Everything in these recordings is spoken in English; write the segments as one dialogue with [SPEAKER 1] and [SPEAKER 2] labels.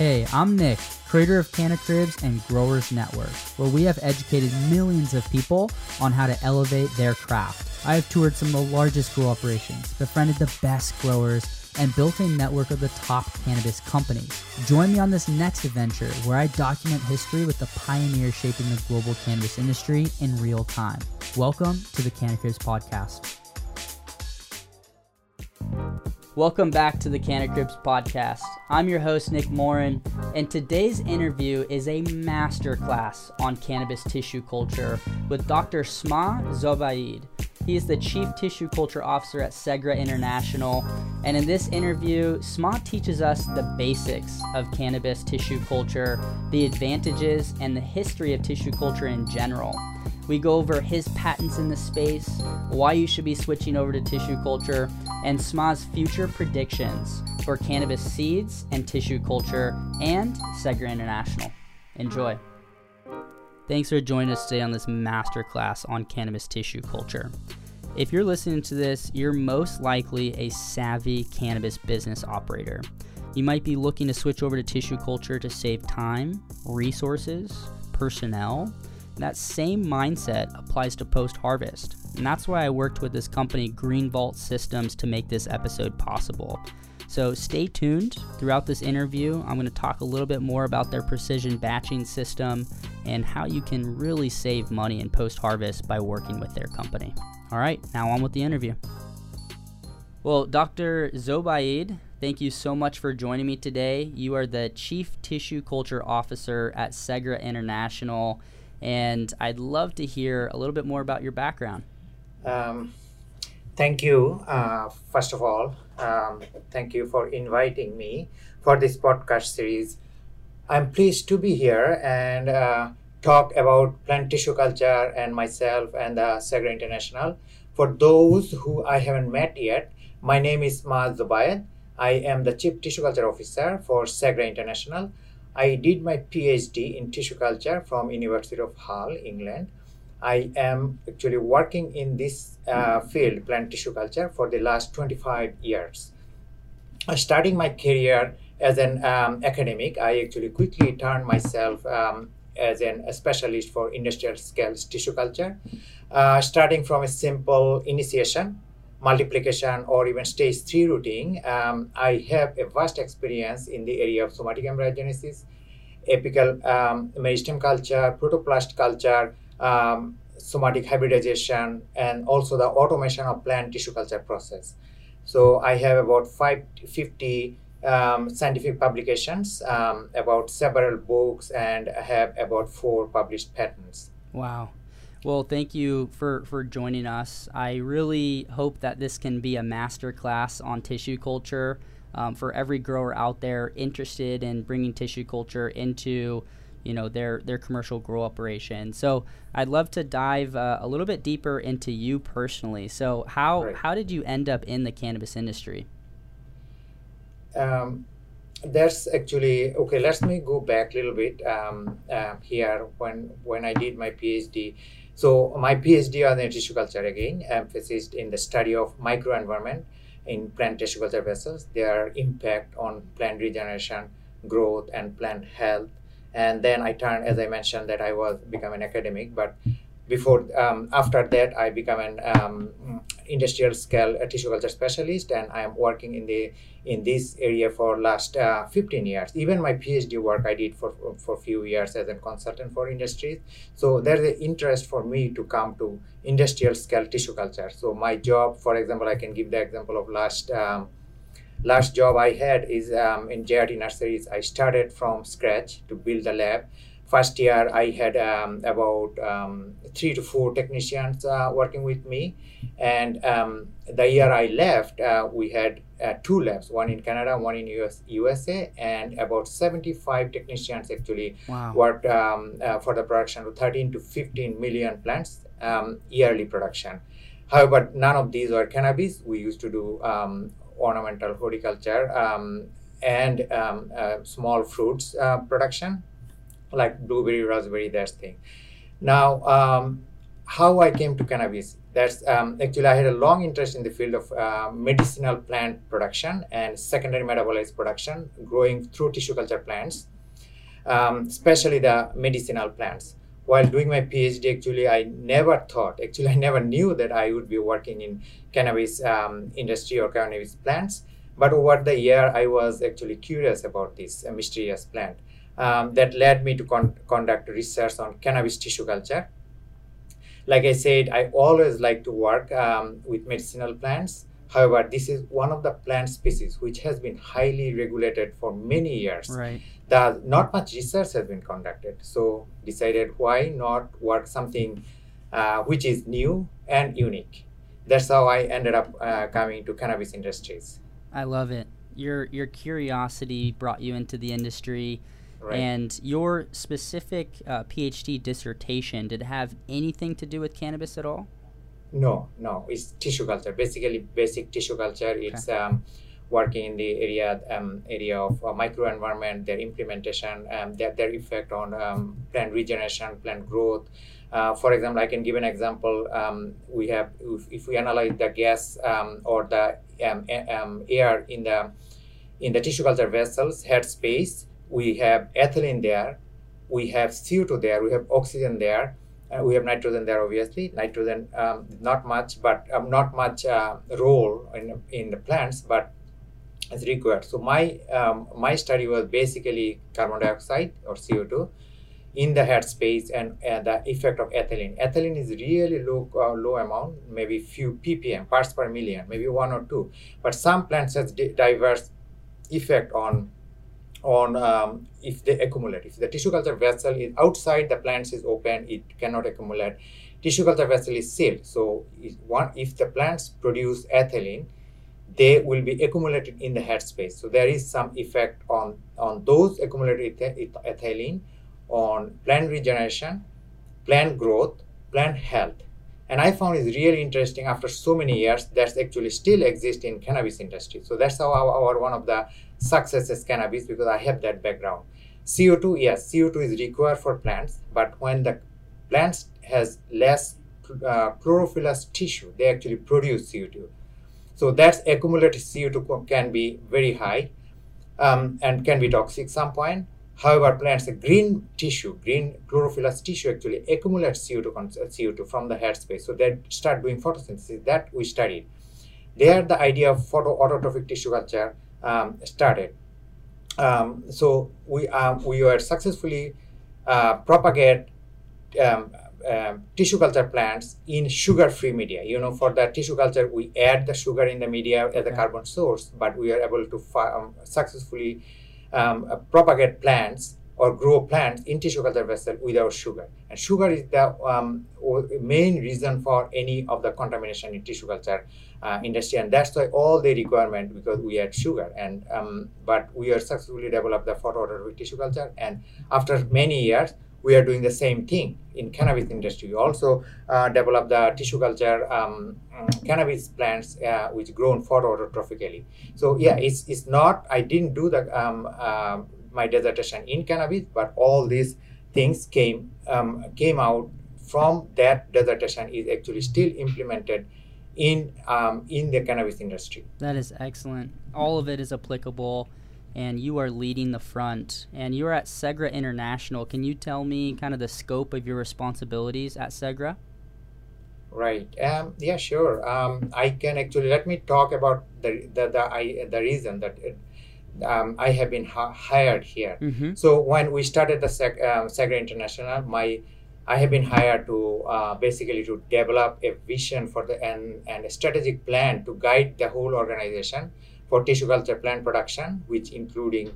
[SPEAKER 1] Hey, I'm Nick, creator of Canna Cribs and Growers Network, where we have educated millions of people on how to elevate their craft. I have toured some of the largest grow operations, befriended the best growers, and built a network of the top cannabis companies. Join me on this next adventure where I document history with the pioneers shaping the global cannabis industry in real time. Welcome to the Canna Cribs podcast. Welcome back to the Canna Cribs podcast. I'm your host, Nick Morin, and today's interview is a masterclass on cannabis tissue culture with Dr. Sma Zobayed. He is the Chief Tissue Culture Officer at Segra International, and in this interview, Sma teaches us the basics of cannabis tissue culture, the advantages, and the history of tissue culture in general. We go over his patents in the space, why you should be switching over to tissue culture, and Sma's future predictions for cannabis seeds and tissue culture and Segra International. Enjoy. Thanks for joining us today on this masterclass on cannabis tissue culture. If you're listening to this, you're most likely a savvy cannabis business operator. You might be looking to switch over to tissue culture to save time, resources, personnel, that same mindset applies to post harvest. And that's why I worked with this company, Green Vault Systems, to make this episode possible. So stay tuned. Throughout this interview, I'm going to talk a little bit more about their precision batching system and how you can really save money in post harvest by working with their company. All right, now on with the interview. Well, Dr. Zobayed, thank you so much for joining me today. You are the Chief Tissue Culture Officer at Segra International and I'd love to hear a little bit more about your background.
[SPEAKER 2] Um, thank you, uh, first of all. Um, thank you for inviting me for this podcast series. I'm pleased to be here and uh, talk about plant tissue culture and myself and the Segra International. For those who I haven't met yet, my name is Maaz Zobayed. I am the Chief Tissue Culture Officer for Segra International. I did my PhD in tissue culture from University of Hull, England. I am actually working in this uh, field, plant tissue culture, for the last 25 years. Starting my career as an um, academic, I actually quickly turned myself um, as an, a specialist for industrial scale tissue culture, uh, starting from a simple initiation multiplication or even stage 3 rooting, um, I have a vast experience in the area of somatic embryogenesis, apical um, meristem culture, protoplast culture, um, somatic hybridization, and also the automation of plant tissue culture process. So I have about 550 um, scientific publications, um, about several books, and I have about four published patents.
[SPEAKER 1] Wow. Well, thank you for, for joining us. I really hope that this can be a master class on tissue culture um, for every grower out there interested in bringing tissue culture into you know their their commercial grow operation. So I'd love to dive uh, a little bit deeper into you personally. So how right. how did you end up in the cannabis industry?
[SPEAKER 2] Um, that's actually okay. Let me go back a little bit um, uh, here when when I did my PhD. So my PhD on the tissue culture again emphasized in the study of microenvironment in plant tissue culture vessels, their impact on plant regeneration, growth, and plant health. And then I turned, as I mentioned, that I was become an academic, but before um, after that i become an um, industrial scale tissue culture specialist and i am working in the in this area for last uh, 15 years. Even my phd work i did for for few years as a consultant for industries. So there's an interest for me to come to industrial scale tissue culture. So my job for example i can give the example of last um, last job i had is um, in jrt nurseries. I started from scratch to build the lab first year i had um, about um, three to four technicians uh, working with me. And um, the year i left uh, we had uh, two labs one in canada one in US, usa and about 75 technicians actually wow. worked um, uh, for the production of 13 to 15 million plants um, yearly production. However none of these were cannabis. We used to do um, ornamental horticulture and uh, small fruits uh, production like blueberry, raspberry, that thing. Now, um, how I came to cannabis. That's um, actually I had a long interest in the field of uh, medicinal plant production and secondary metabolites production, growing through tissue culture plants, um, especially the medicinal plants. While doing my PhD, actually, I never thought, actually, I never knew that I would be working in cannabis um, industry or cannabis plants. But over the year, I was actually curious about this uh, mysterious plant. Um, that led me to con- conduct research on cannabis tissue culture like I said, I always like to work um, with medicinal plants. However, this is one of the plant species which has been highly regulated for many years.
[SPEAKER 1] Right.
[SPEAKER 2] The, not much research has been conducted. So decided why not work something uh, which is new and unique. That's how I ended up uh, coming to cannabis industries.
[SPEAKER 1] I love it. Your your curiosity brought you into the industry Right. And your specific uh, PhD dissertation did it have anything to do with cannabis at all?
[SPEAKER 2] No, no. It's tissue culture. Basically, basic tissue culture. It's um, working in the area um, area of uh, microenvironment, their implementation, um, their, their effect on um, plant regeneration, plant growth. Uh, for example, I can give an example. Um, we have if, if, we analyze the gas um, or the um, um, air in the in the tissue culture vessels head space, we have ethylene there, we have CO2 there, we have oxygen there, uh, we have nitrogen there obviously. Nitrogen um, not much, but um, not much uh, role in, in the plants, but it's required. So my um, my study was basically carbon dioxide or CO2 in the head space and, and the effect of ethylene. Ethylene is really low uh, low amount, maybe few ppm parts per million, maybe one or two. But some plants has diverse effect on on um, if they accumulate. If the tissue culture vessel is outside the plants is open, it cannot accumulate. Tissue culture vessel is sealed. So if, one, if the plants produce ethylene, they will be accumulated in the head space. So there is some effect on, on those accumulated ethylene on plant regeneration, plant growth, plant health. And I found it really interesting after so many years that actually still exists in cannabis industry. So that's how our, our one of the successes cannabis because I have that background. CO2, yes, CO2 is required for plants, but when the plants has less uh, chlorophyllous tissue, they actually produce CO2. So that's accumulated CO2 can be very high um, and can be toxic some point. However, plants, green tissue, green chlorophyllous tissue actually accumulates CO2, CO2 from the head space. So they start doing photosynthesis. That we studied. There, the idea of photoautotrophic tissue culture um, started. Um, so we um, we were successfully uh, propagate um, um, tissue culture plants in sugar-free media. You know, for the tissue culture, we add the sugar in the media as a carbon source, but we are able to successfully um, uh, propagate plants or grow plants in tissue culture vessel without sugar. And sugar is the um, main reason for any of the contamination in tissue culture uh, industry, and that's why all the requirement because we add sugar. And um, but we are successfully developed the photoautotrophic tissue culture, and after many years, we are doing the same thing in cannabis industry. We also uh, develop the tissue culture um, mm, cannabis plants uh, which grown photoautotrophically. So yeah, it's, it's not, I didn't do the, um, uh, my dissertation in cannabis, but all these things came, um, came out from that dissertation is actually still implemented in, um, in the cannabis industry.
[SPEAKER 1] That is excellent. All of it is applicable and you are leading the front. And you're at Segra International. Can you tell me kind of the scope of your responsibilities at Segra?
[SPEAKER 2] Right. Um, yeah, sure. Um, I can actually let me talk about the the the, I, the reason that it, um, I have been ha- hired here. Mm-hmm. So when we started the Seg- um, Segra International, my I have been hired to uh, basically to develop a vision for the and, and a strategic plan to guide the whole organization for tissue culture plant production, which including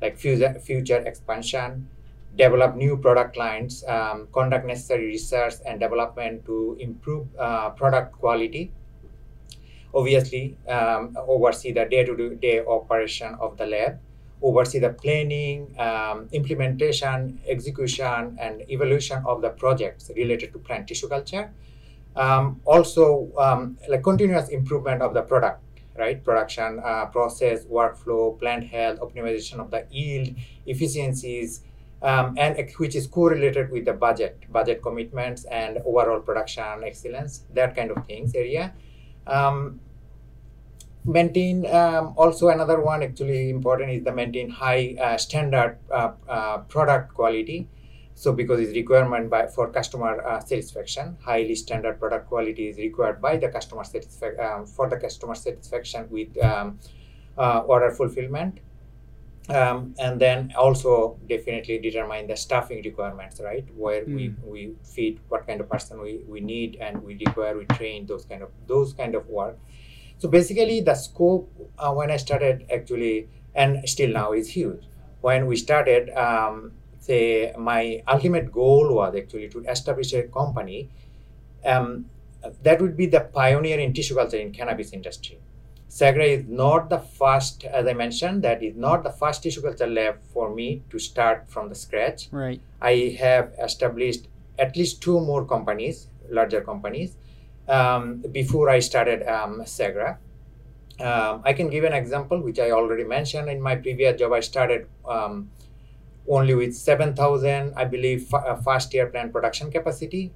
[SPEAKER 2] like future, future expansion, develop new product lines, um, conduct necessary research and development to improve uh, product quality. Obviously, um, oversee the day-to-day operation of the lab, oversee the planning, um, implementation, execution, and evaluation of the projects related to plant tissue culture. Um, also, um, like continuous improvement of the product right? Production, uh, process, workflow, plant health, optimization of the yield, efficiencies, um, and which is correlated with the budget, budget commitments, and overall production excellence, that kind of things area. Um, maintain um, also another one actually important is the maintain high uh, standard uh, uh, product quality. So because it's requirement by for customer uh, satisfaction highly standard product quality is required by the customer satisfaction um, for the customer satisfaction with um, uh, order fulfillment um, and then also definitely determine the staffing requirements right where mm. we, hmm. we feed what kind of person we, we need and we require we train those kind of those kind of work so basically the scope uh, when i started actually and still now is huge when we started um, say my ultimate goal was actually to establish a company um, that would be the pioneer in tissue culture in cannabis industry Segra is not the first, as I mentioned, that is not the first tissue culture lab for me to start from the scratch.
[SPEAKER 1] Right.
[SPEAKER 2] I have established at least two more companies, larger companies, um, before I started um, Segra. Um, I can give an example, which I already mentioned in my previous job. I started um, only with 7,000, I believe, f- uh, first year plant production capacity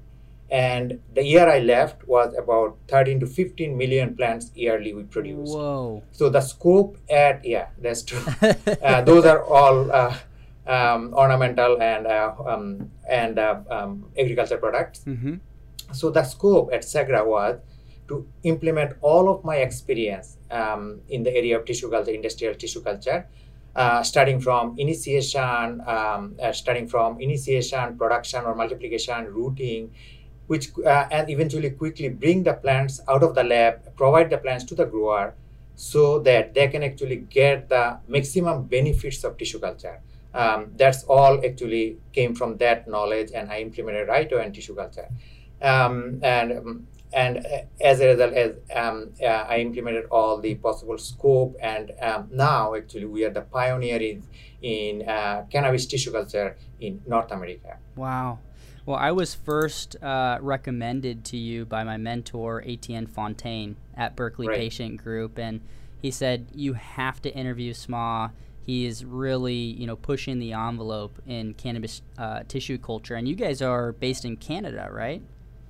[SPEAKER 2] and the year I left was about 13 to 15 million plants yearly we produced.
[SPEAKER 1] Whoa!
[SPEAKER 2] So the scope at yeah, that's true. uh, those are all uh, um, ornamental and uh, um, and uh, um, agriculture products.
[SPEAKER 1] Mm-hmm.
[SPEAKER 2] So the scope at Segra was to implement all of my experience um, in the area of tissue culture, industrial tissue culture. Uh, starting from initiation, um, uh, starting from initiation, production or multiplication, rooting, which uh, and eventually quickly bring the plants out of the lab, provide the plants to the grower, so that they can actually get the maximum benefits of tissue culture. Um, that's all actually came from that knowledge, and I implemented right away tissue culture. Um, and and as a result, as um, uh, I implemented all the possible scope, and um, now actually we are the pioneer in, in uh, cannabis tissue culture in North America.
[SPEAKER 1] Wow, well, I was first uh, recommended to you by my mentor, Etienne Fontan, at Berkeley right. Patient Group, and he said you have to interview SMA. He is really, you know, pushing the envelope in cannabis uh, tissue culture, and you guys are based in Canada, right?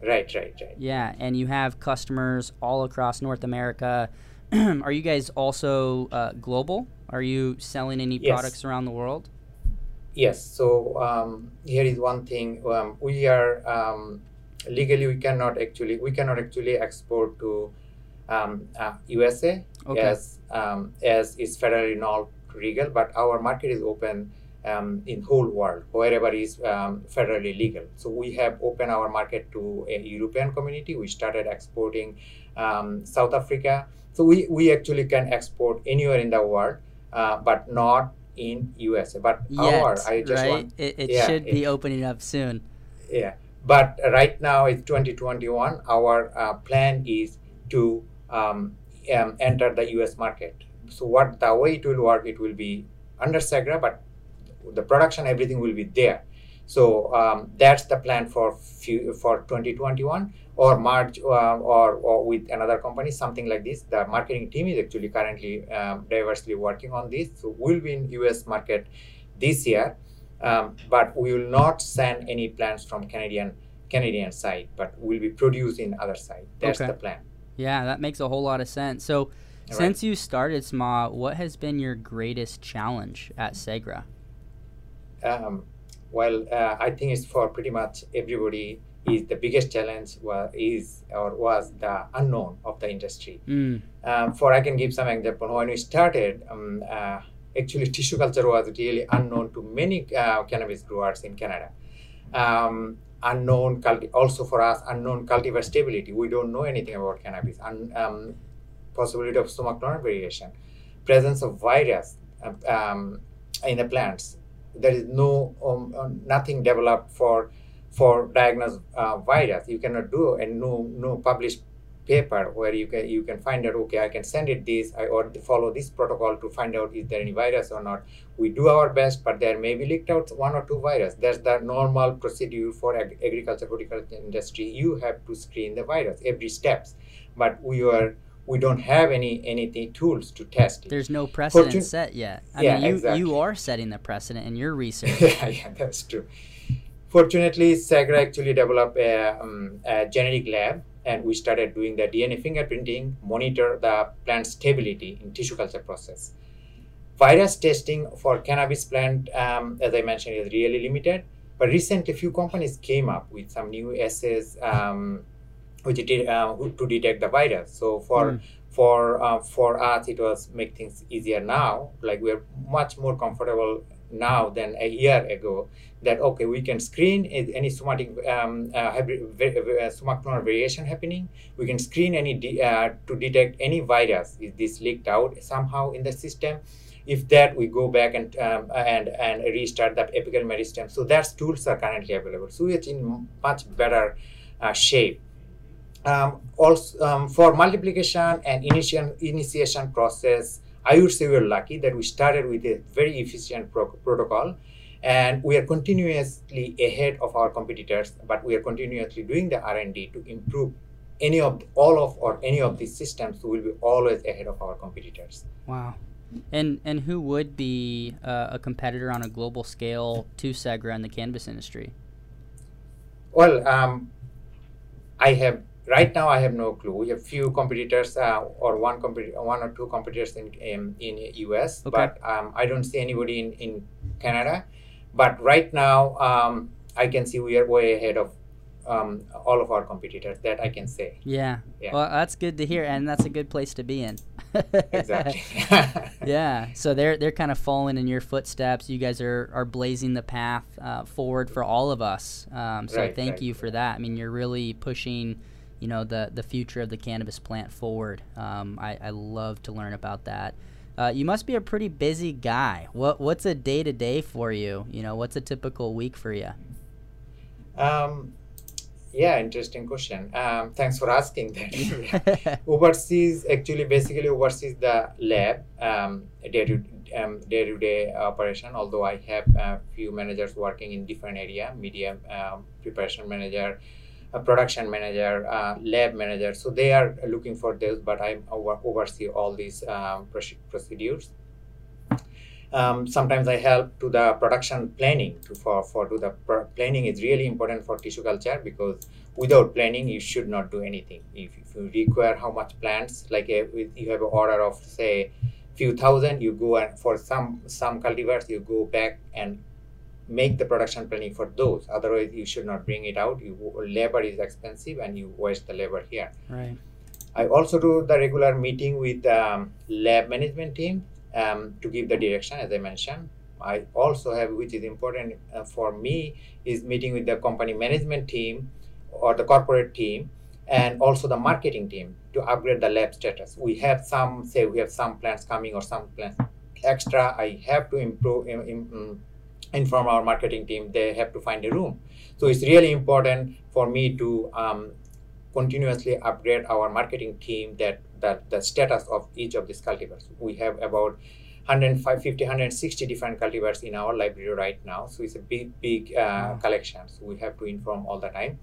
[SPEAKER 2] Right, right, right.
[SPEAKER 1] Yeah, and you have customers all across North America. are you guys also uh, global? Are you selling any yes. products around the world?
[SPEAKER 2] Yes. So um, here is one thing. Um, we are um, legally we cannot actually we cannot actually export to um, uh, USA okay. as um, as is federally not legal, but our market is open um, in whole world wherever is federally legal. So we have opened our market to a European community. We started exporting South Africa. So we, we actually can export anywhere in the world, uh, but not in USA. But
[SPEAKER 1] Yet, our, I just right? want, it, it yeah, should be it, opening up soon.
[SPEAKER 2] Yeah, but right now it's 2021. Our uh, plan is to um, um, enter the US market. So what the way it will work, it will be under Segra, but the production, everything will be there. So um, that's the plan for few, for 2021 or merge uh, or, or with another company, something like this. The marketing team is actually currently um, diversely working on this. So we'll be in US market this year, um, but we will not send any plants from Canadian Canadian side, but we'll be producing other side. That's okay. the plan.
[SPEAKER 1] Yeah, that makes a whole lot of sense. So, right. since you started SMA, what has been your greatest challenge at Segra?
[SPEAKER 2] Um, well, uh, I think it's for pretty much everybody is the biggest challenge was, is or was the unknown of the industry.
[SPEAKER 1] Mm.
[SPEAKER 2] Um, for I can give some example. When we started, um, uh, actually tissue culture was really unknown to many uh, cannabis growers in Canada. Um, unknown culti- also for us unknown cultivar stability. We don't know anything about cannabis. Un- um, possibility of somaclonal variation, presence of virus um, in the plants. There is no um, nothing developed for for diagnose uh, virus. You cannot do a no no published paper where you can you can find out okay I can send it this I, or follow this protocol to find out is there any virus or not. We do our best, but there may be leaked out one or two virus. That's the normal procedure for ag- agriculture horticulture industry. You have to screen the virus every steps, but we are we don't have any anything tools to test it.
[SPEAKER 1] There's no precedent
[SPEAKER 2] Fortune-
[SPEAKER 1] set yet. I
[SPEAKER 2] Yeah,
[SPEAKER 1] mean, you,
[SPEAKER 2] exactly.
[SPEAKER 1] you are setting the precedent in your research.
[SPEAKER 2] yeah, yeah, that's true. Fortunately, Segra actually developed a, um, a genetic lab, and we started doing the DNA fingerprinting, monitor the plant stability in tissue culture process. Virus testing for cannabis plant, um, as I mentioned, is really limited. But recently, a few companies came up with some new assays um, which did, uh, to detect the virus. So for
[SPEAKER 1] Mm.
[SPEAKER 2] for uh, for us, it was make things easier now. Like we're much more comfortable now than a year ago. That okay, we can screen any somatic um, uh, uh, somatic variation happening. We can screen any de- uh, to detect any virus. Is this leaked out somehow in the system? If that, we go back and um, and and restart that apical meristem. So that tools are currently available. So it's in much better uh, shape. Um, also, um, for multiplication and initiation initiation process, I would say we're lucky that we started with a very efficient pro- protocol, and we are continuously ahead of our competitors. But we are continuously doing the R and D to improve any of all of or any of these systems. will be always ahead of our competitors.
[SPEAKER 1] Wow. And and who would be uh, a competitor on a global scale to Segra in the cannabis industry?
[SPEAKER 2] Well, um, I have right now. I have no clue. We have few competitors, uh, or one compet- one or two competitors in in, in US,
[SPEAKER 1] Okay.
[SPEAKER 2] but um, I don't see anybody in in Canada. But right now, um, I can see we are way ahead of um, all of our competitors. That I can say
[SPEAKER 1] Yeah.
[SPEAKER 2] Yeah.
[SPEAKER 1] Well, that's good to hear, and that's a good place to be in.
[SPEAKER 2] exactly.
[SPEAKER 1] yeah. So they're they're kind of following in your footsteps. You guys are are blazing the path uh, forward for all of us. Um, so
[SPEAKER 2] Right,
[SPEAKER 1] thank
[SPEAKER 2] right.
[SPEAKER 1] you for that. I mean, you're really pushing, you know, the the future of the cannabis plant forward. Um, I I love to learn about that. Uh, you must be a pretty busy guy. What what's a day to day for you? You know, what's a typical week for you?
[SPEAKER 2] um, yeah, interesting question. Um, thanks for asking that. oversees actually basically oversees the lab um, day to um, day to day operation. Although I have a few managers working in different area, media um, preparation manager, a production manager, uh, lab manager. So they are looking for this, but I over- oversee all these proce- procedures. Um, sometimes I help to the production planning to, for for to the planning is really important for tissue culture because without planning you should not do anything if, if you require how much plants like a, with- you have an order of say few thousand you go and for some some cultivars you go back and make the production planning for those otherwise you should not bring it out you labor is expensive and you waste the labor here
[SPEAKER 1] right.
[SPEAKER 2] I also do the regular meeting with um, lab management team um, to give the direction, as I mentioned. I also have, which is important uh, for me, is meeting with the company management team or the corporate team and also the marketing team to upgrade the lab status. We have some, say, we have some plants coming or some plants extra. I have to improve, im- im- inform our marketing team. They have to find a room. So it's really important for me to um, continuously upgrade our marketing team that, that the status of each of these cultivars. We have about 150, 160 different cultivars in our library right now. So it's a big, big uh, collection. So we have to inform all the time.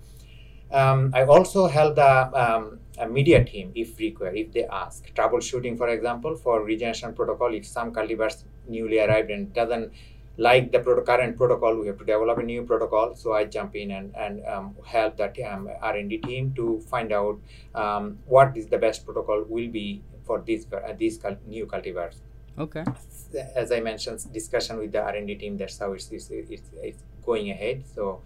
[SPEAKER 2] Um, I also help the um, a media team if required, if they ask. Troubleshooting, for example, for regeneration protocol, if some cultivars newly arrived and doesn't like the proto- current protocol, we have to develop a new protocol. So I jump in and, and um, help that um, R&D team to find out um, what is the best protocol will be for these uh, these cul- new cultivars.
[SPEAKER 1] Okay.
[SPEAKER 2] As I mentioned, discussion with the R&D team. That's how it's, it's, it's, it's going ahead. So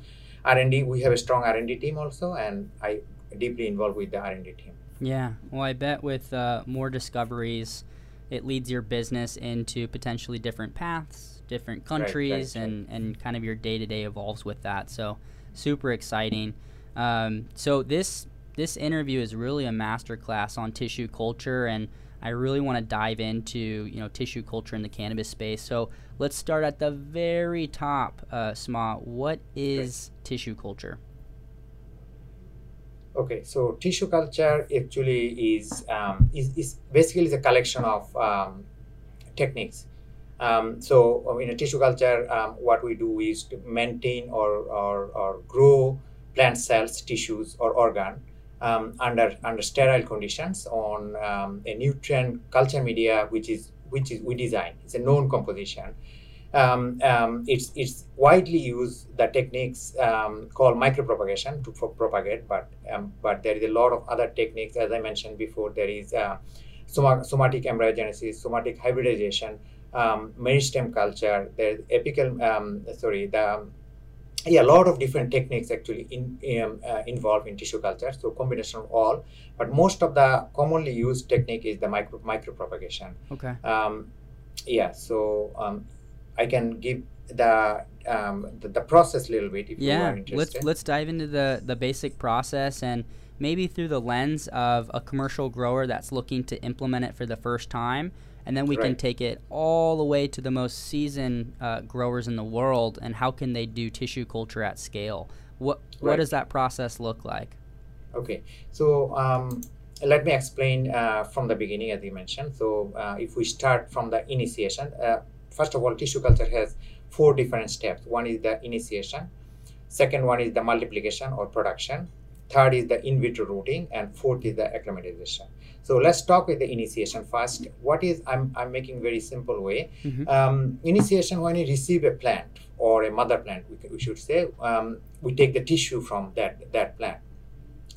[SPEAKER 2] R&D, we have a strong R&D team also, and I deeply involved with the R&D team.
[SPEAKER 1] Yeah. Well, I bet with uh, more discoveries, it leads your business into potentially different paths, different
[SPEAKER 2] right,
[SPEAKER 1] countries,
[SPEAKER 2] right.
[SPEAKER 1] and and kind of your day to day evolves with that. So, super exciting. Um, so this this interview is really a masterclass on tissue culture, and I really want to dive into you know tissue culture in the cannabis space. So let's start at the very top. Uh, Sma, what is tissue culture?
[SPEAKER 2] Okay, so tissue culture actually is um, is, is basically a collection of um, techniques. Um, so uh, in a tissue culture, um, what we do is to maintain or, or, or grow plant cells, tissues, or organ um, under under sterile conditions on um, a nutrient culture media, which is which is we design. It's a known composition. Um, um, it's it's widely used the techniques called micropropagation to propagate, but but there is a lot of other techniques as I mentioned before. There is uh, somatic embryogenesis, somatic hybridization, um, meristem culture. There's apical um, sorry the yeah, a lot of different techniques actually in, um, uh, involved in tissue culture. So combination of all, but most of the commonly used technique is the micro micropropagation.
[SPEAKER 1] Okay.
[SPEAKER 2] Um, yeah. So um, I can give the, um, the, the process a little bit if
[SPEAKER 1] yeah,
[SPEAKER 2] you are interested.
[SPEAKER 1] let's let's dive into the the basic process and maybe through the lens of a commercial grower that's looking to implement it for the first time and then we right. can take it all the way to the most seasoned uh, growers in the world and how can they do tissue culture at scale? What right. what does that process look like?
[SPEAKER 2] Okay. So um, let me explain uh, from the beginning as you mentioned. So uh, if we start from the initiation uh, first of all tissue culture has four different steps. One is the initiation second one is the multiplication or production third is the in vitro rooting and fourth is the acclimatization so let's talk with the initiation first. What is I'm I'm making very simple way. Mm-hmm. Um, initiation when you receive a plant or a mother plant, we, we should say, um, we take the tissue from that that plant.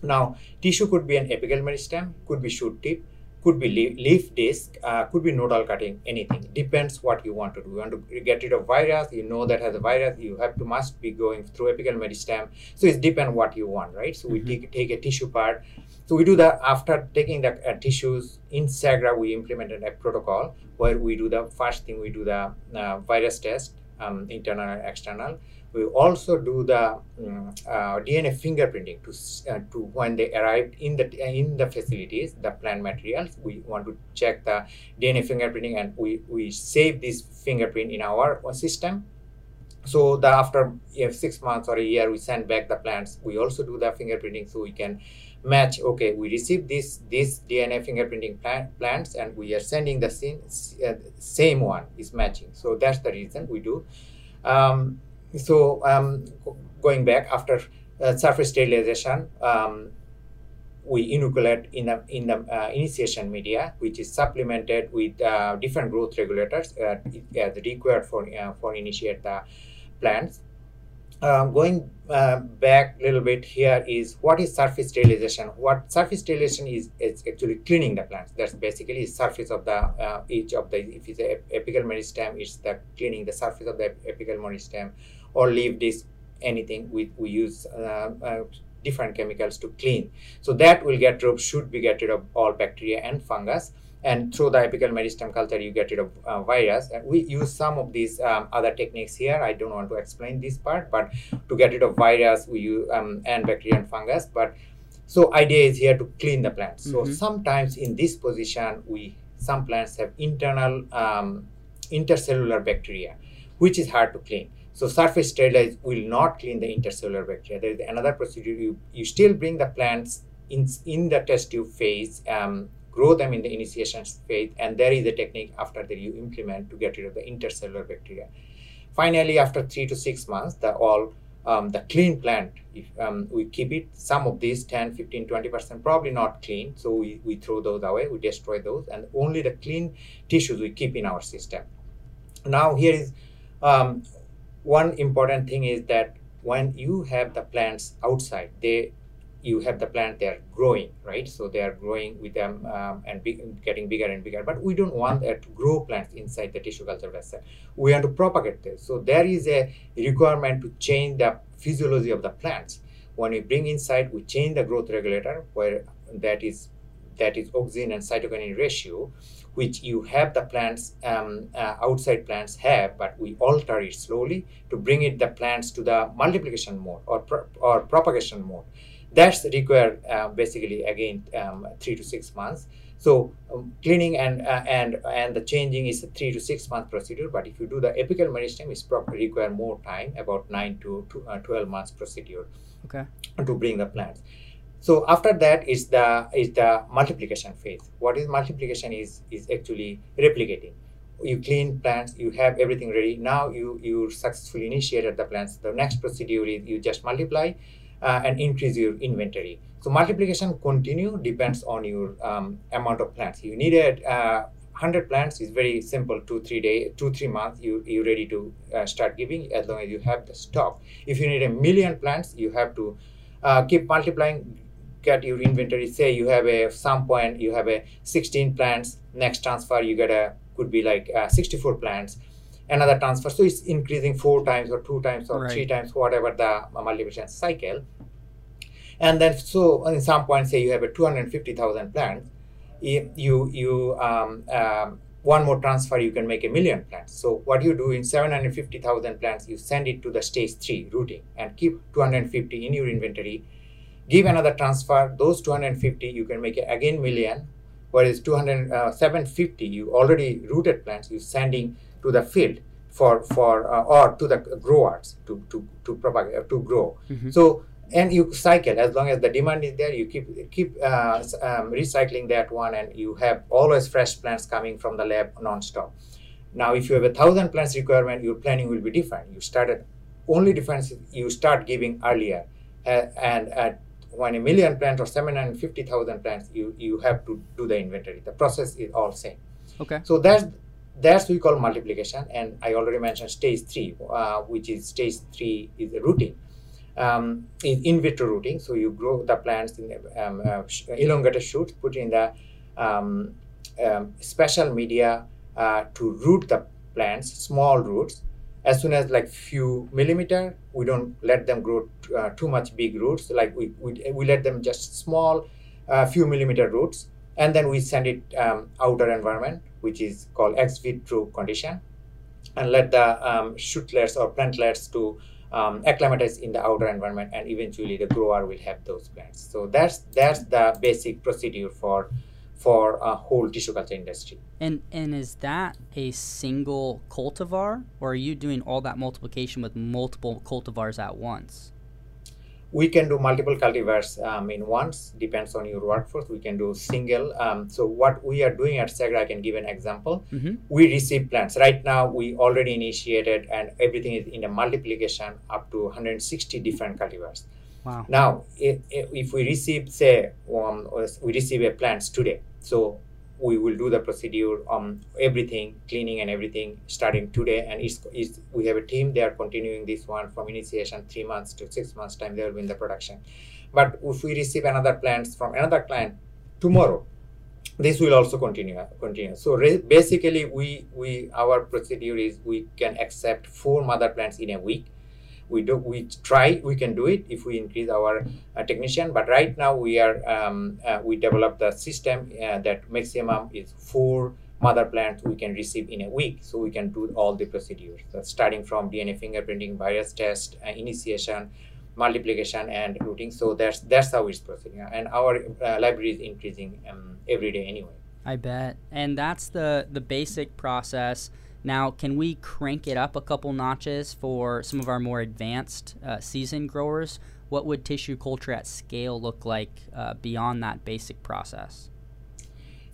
[SPEAKER 2] Now, tissue could be an apical meristem, could be shoot tip, could be leaf, leaf disc, uh, could be nodal cutting, anything. Depends what you want to do. You want to get rid of virus, you know that has a virus, you have to must be going through apical meristem. So it depends what you want, right? So mm-hmm. we take, take a tissue part, so we do that after taking the uh, tissues in Segra, we implemented a protocol where we do the first thing we do the uh, virus test, um, internal and external. We also do the um, uh, DNA fingerprinting to uh, to when they arrived in the in the facilities, the plant materials. We want to check the DNA fingerprinting, and we we save this fingerprint in our system so the after six months or a year we send back the plants we also do the fingerprinting so we can match. Okay we receive this this dna fingerprinting plan, plants and we are sending the same, uh, same one is matching. So that's the reason we do. Um, so um, going back after uh, surface sterilization um, we inoculate in the in the uh, initiation media, which is supplemented with uh, different growth regulators uh, as required for uh, for initiate the plants. Um, going uh, back a little bit here is what is surface sterilization? What surface sterilization is, is actually cleaning the plants. That's basically surface of the uh, each of the if it's a apical meristem, it's the cleaning the surface of the apical meristem, or leaf disc, anything. We we use uh, uh, different chemicals to clean. So that will get rid of should be get rid of all bacteria and fungus and through the apical meristem culture you get rid of uh, virus. And we use some of these um, other techniques here. I don't want to explain this part but to get rid of virus we use um, and bacteria and fungus. But so idea is here to clean the plants. Mm-hmm. so sometimes in this position we some plants have internal um, intercellular bacteria which is hard to clean. So surface sterilize will not clean the intercellular bacteria. There is another procedure. You, you still bring the plants in, in the test tube phase um, grow them in the initiation phase, and there is a technique after that you implement to get rid of the intercellular bacteria. Finally, after three to six months, the all um, the clean plant, if um, we keep it, some of these 10, 15, 20% probably not clean, so we, we throw those away, we destroy those, and only the clean tissues we keep in our system. Now, here is um, one important thing is that when you have the plants outside, they you have the plant they are growing right? So they are growing with them um, and getting bigger and bigger. But we don't want that to grow plants inside the tissue culture vessel we want to propagate this. So there is a requirement to change the physiology of the plants. When we bring inside we change the growth regulator where that is that is auxin and cytokinin ratio which you have the plants um, uh, outside plants have but we alter it slowly to bring it the plants to the multiplication mode or, pro- or propagation mode that's required uh, basically again um, three to six months. So um, cleaning and uh, and and the changing is a three to six month procedure. But if you do the apical meristem, it's probably require more time, about nine to, to uh, twelve months procedure.
[SPEAKER 1] Okay.
[SPEAKER 2] To bring the plants. So after that is the is the multiplication phase. What is multiplication is is actually replicating. You clean plants, you have everything ready. Now you you successfully initiated the plants. The next procedure is you just multiply uh, and increase your inventory. So multiplication continue depends on your um, amount of plants. You need a uh, 100 plants is very simple two three day two three months you you ready to uh, start giving as long as you have the stock if you need a million plants you have to uh, keep multiplying get your inventory say you have a some point you have a 16 plants next transfer you get a could be like uh, 64 plants another transfer so it's increasing four times or two times or
[SPEAKER 1] Right.
[SPEAKER 2] three times whatever the multiplication cycle and then so in some point say you have a 250000 plants you you, um, um, one more transfer you can make a million plants so what you do in 750000 plants you send it to the stage 3 rooting and keep 250 in your inventory. Give another transfer those 250 you can make again million. Whereas 200 uh, 750 you already rooted plants you sending to the field for for uh, or to the growers to to to propagate uh, to grow.
[SPEAKER 1] Mhm.
[SPEAKER 2] so and you cycle. As long as the demand is there you keep keep uh, um, recycling that one and you have always fresh plants coming from the lab non-stop. Now if you have a thousand plants requirement your planning will be different. You started only difference you start giving earlier. Uh, and at when a million plants or 750,000 plants you you have to do the inventory. The process is all same.
[SPEAKER 1] Okay.
[SPEAKER 2] so that's that's we call multiplication. And i already mentioned stage three uh, which is stage three is the rooting um, in, in vitro rooting. so you grow the plants in um, uh, elongated shoots put in the um, um, special media uh, to root the plants small roots as soon as like few millimeter we don't let them grow t- uh, too much big roots like we, we, we let them just small uh, few millimeter roots and then we send it um, outer environment which is called ex vitro condition and let the um, shootlets or plantlets to um, acclimatize in the outer environment and eventually the grower will have those plants so that's that's the basic procedure for for a whole tissue culture industry
[SPEAKER 1] And and is that a single cultivar, or are you doing all that multiplication with multiple cultivars at once?
[SPEAKER 2] We can do multiple cultivars um, in once depends on your workforce we can do single um, so what we are doing at segra i can give an example
[SPEAKER 1] Mm-hmm.
[SPEAKER 2] we receive plants right now we already initiated and everything is in a multiplication up to 160 different cultivars
[SPEAKER 1] Wow.
[SPEAKER 2] now if, if we receive say um, we receive a plants today so we will do the procedure on everything cleaning and everything starting today. And it's, it's, we have a team they are continuing this one from initiation three months to six months time they will be in the production. But if we receive another plants from another client tomorrow this will also continue continue. So basically we we our procedure is we can accept four mother plants in a week we do we try we can do it if we increase our uh, technician but right now we are um, uh, we developed the system uh, that maximum is four mother plants we can receive in a week so we can do all the procedures so starting from dna fingerprinting virus test uh, initiation multiplication and rooting so that's that's how it's proceeding and our uh, library is increasing um, every day anyway
[SPEAKER 1] I bet. And that's the the basic process. Now, can we crank it up a couple notches for some of our more advanced uh, seasoned growers? What would tissue culture at scale look like uh, beyond that basic process?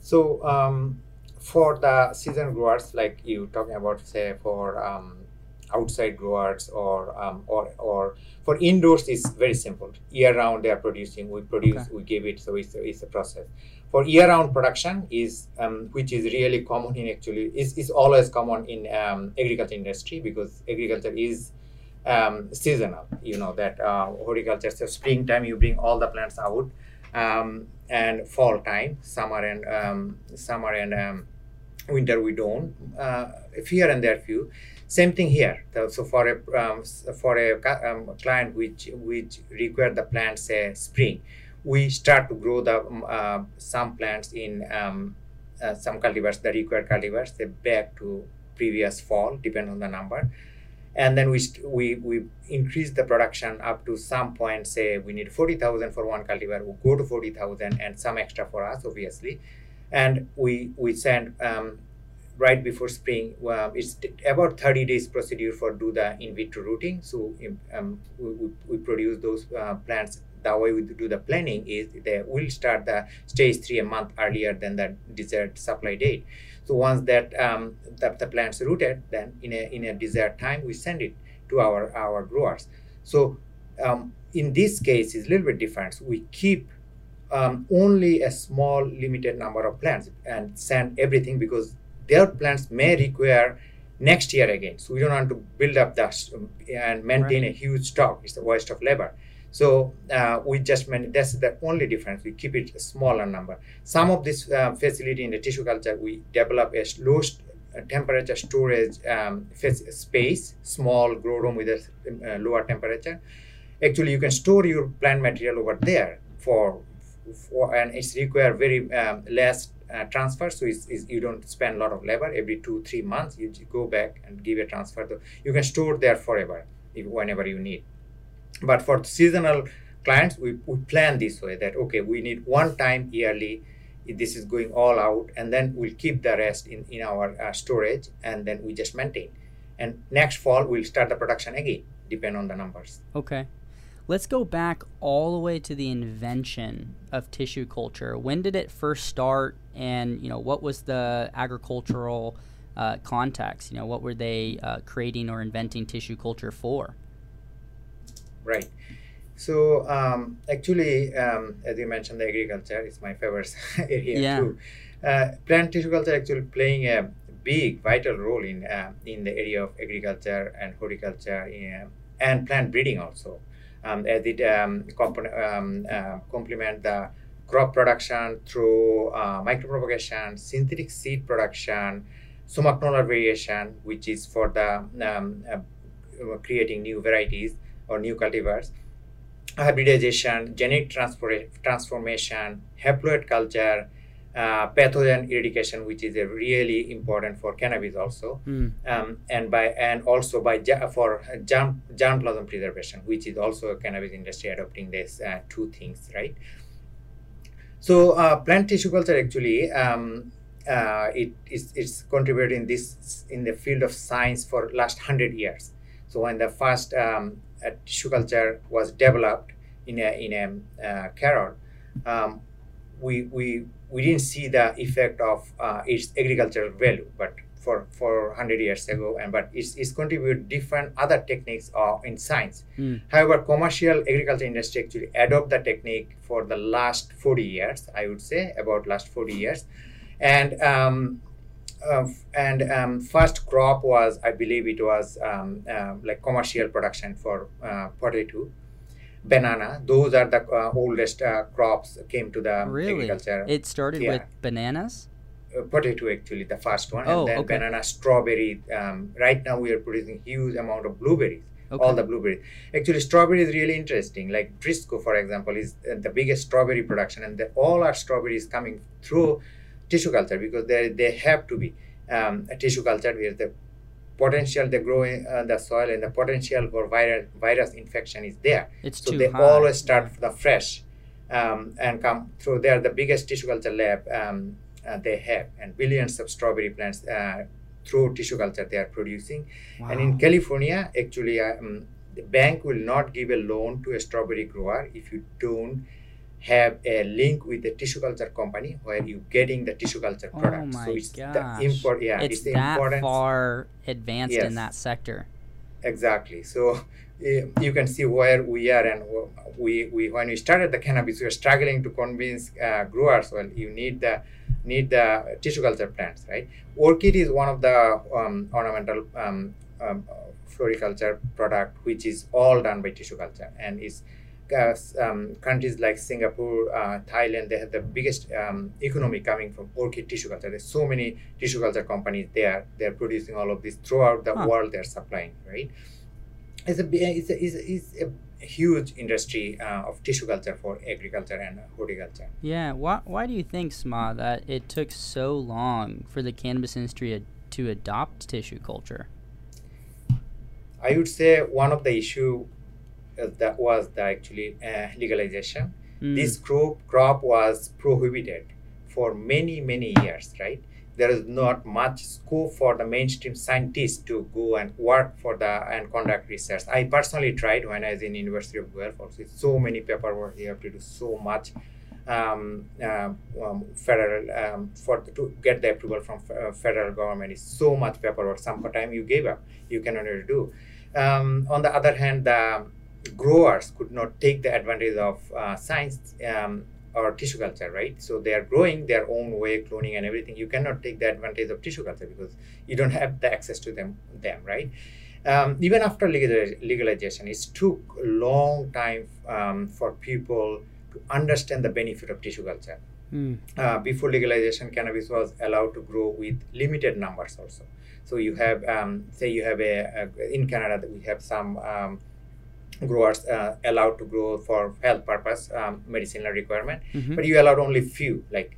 [SPEAKER 2] So um, for the season growers, like you talking about, say for um, outside growers or um, or or for indoors, is very simple. Year round, they are producing. We produce, we give it. So it's, it's a process. For year round production is um, which is really common in actually is is always common in um, agriculture industry because agriculture is um, seasonal. You know that uh, horticulture. So springtime, you bring all the plants out um, and fall time, summer and um, summer and um, winter we don't. Uh, here and there few. Same thing here. So- for a for a client which which require the plants say spring, we start to grow the um, uh, some plants in um, uh, some cultivars, the required cultivars, they back to previous fall, depend on the number. And then we we we increase the production up to some point say we need 40000 for one cultivar we go to 40000 and some extra for us obviously. And we we send um, right before spring uh, it's about 30 days procedure for do the in vitro rooting. So um, we, we, we produce those uh, plants the way we do the planning is they will start the stage three a month earlier than the desired supply date so once that um, the, the plant's rooted, then in a in a desired time we send it to our our growers. So Um, in this case, it's a little bit different. So We keep um, only a small limited number of plants and send everything because their plants may require next year again. So we don't want to build up that and maintain right. a huge stock. It's a waste of labor. So uh, we just man- that's the only difference. We keep it a smaller number. Some of this uh, facility in the tissue culture, we develop a low st- uh, temperature storage um, space, small grow room with a uh, lower temperature. Actually, you can store your plant material over there for, for and it's require very um, less uh, transfer so it's, it's, you don't spend a lot of labor every two three months you go back and give a transfer to, you can store there forever if, whenever you need but for the seasonal clients we, we plan this way that okay we need one time yearly this is going all out and then we'll keep the rest in, in our uh, storage and then we just maintain. And next fall we'll start the production again depend on the numbers.
[SPEAKER 1] Okay. Let's go back all the way to the invention of tissue culture. When did it first start? And you know what was the agricultural uh, context? You know what were they uh, creating or inventing tissue culture for
[SPEAKER 2] right. So um, actually um, as you mentioned the agriculture is my favorite area yeah. too. Uh, plant tissue culture actually playing a big vital role in uh, in the area of agriculture and horticulture in, and plant breeding also. Um, as it um, um, uh, complement the crop production through uh, micropropagation, synthetic seed production, somaclonal variation, which is for the um, uh, creating new varieties or new cultivars, hybridization, genetic transfer- transformation, haploid culture, uh, pathogen eradication, which is really important for cannabis also, mm. um, and by and also by for germ germplasm preservation, which is also a cannabis industry adopting these uh, two things, right? So uh, plant tissue culture actually um, uh, it is it's contributing this in the field of science for last hundred years. So when the first um, tissue culture was developed in a in a uh, carrot, um, we we we didn't see the effect of uh, its agricultural value, but for for 100 years ago and but it's, it's contribute different other techniques uh, in science mm. however commercial agriculture industry actually adopt the technique for the last 40 years i would say about last 40 years and um, uh, and um, first crop was i believe it was um, uh, like commercial production for uh, potato banana. Those are the uh, oldest uh, crops came to the
[SPEAKER 1] really?
[SPEAKER 2] agriculture.
[SPEAKER 1] It started yeah. with bananas.
[SPEAKER 2] Uh, potato actually the first one, oh, and then okay. banana, strawberry. Um, right now we are producing huge amount of blueberries. Okay. All the blueberries. Actually, strawberry is really interesting. Like Driscoll, for example, is the biggest strawberry production, and the, all our strawberries coming through tissue culture because they they have to be um, a tissue culture where the potential they grow in uh, the soil and the potential for viral virus infection is there.
[SPEAKER 1] It's
[SPEAKER 2] so they
[SPEAKER 1] high.
[SPEAKER 2] always start the fresh um, and come through. They are the biggest tissue culture lab um, uh, they have, and billions of strawberry plants uh, through tissue culture they are producing. Wow. And in California, actually, um, the bank will not give a loan to a strawberry grower if you don't have a link with the tissue culture company where you're getting the tissue culture oh product.
[SPEAKER 1] Oh my
[SPEAKER 2] so it's
[SPEAKER 1] gosh.
[SPEAKER 2] the import yeah,
[SPEAKER 1] it's,
[SPEAKER 2] it's the
[SPEAKER 1] that
[SPEAKER 2] importance.
[SPEAKER 1] far advanced
[SPEAKER 2] Yes.
[SPEAKER 1] in that sector.
[SPEAKER 2] Exactly. So eh, you can see where we are and we, we when we started the cannabis, we were struggling to convince uh, growers. Well, you need the need the tissue culture plants, right? Orchid is one of the um, ornamental um, um, floriculture product which is all done by tissue culture and is um, countries like Singapore, uh, Thailand, they have the biggest um, economy coming from orchid tissue culture. There's so many tissue culture companies there. They're producing all of this throughout the
[SPEAKER 1] Huh.
[SPEAKER 2] world. They're supplying, right? It's a, it's a, it's a, it's a huge industry uh, of tissue culture for agriculture and horticulture.
[SPEAKER 1] Yeah. Why, why do you think, Sma, that it took so long for the cannabis industry to adopt tissue culture?
[SPEAKER 2] I would say one of the issue uh, that was the actually uh, legalization.
[SPEAKER 1] Mm.
[SPEAKER 2] This crop crop was prohibited for many many years, right? There is not much scope for the mainstream scientists to go and work for the and conduct research. I personally tried when I was in University of Guelph. Also, so many paperwork you have to do so much um, um, um, federal um, for to get the approval from uh, federal government is so much paperwork. Sometimes you gave up, you cannot do. Um, on the other hand, the growers could not take the advantage of uh, science um, or tissue culture, right? So they are growing their own way, cloning and everything. You cannot take the advantage of tissue culture because you don't have the access to them, them right? Um, even after legalization, it took a long time um, for people to understand the benefit of tissue culture. Mm. Uh, before legalization, cannabis was allowed to grow with limited numbers also. So you have, um, say, you have a, a, in Canada we have some um, growers uh, allowed to grow for health purpose, um, medicinal requirement, mm-hmm. but you allowed only few, like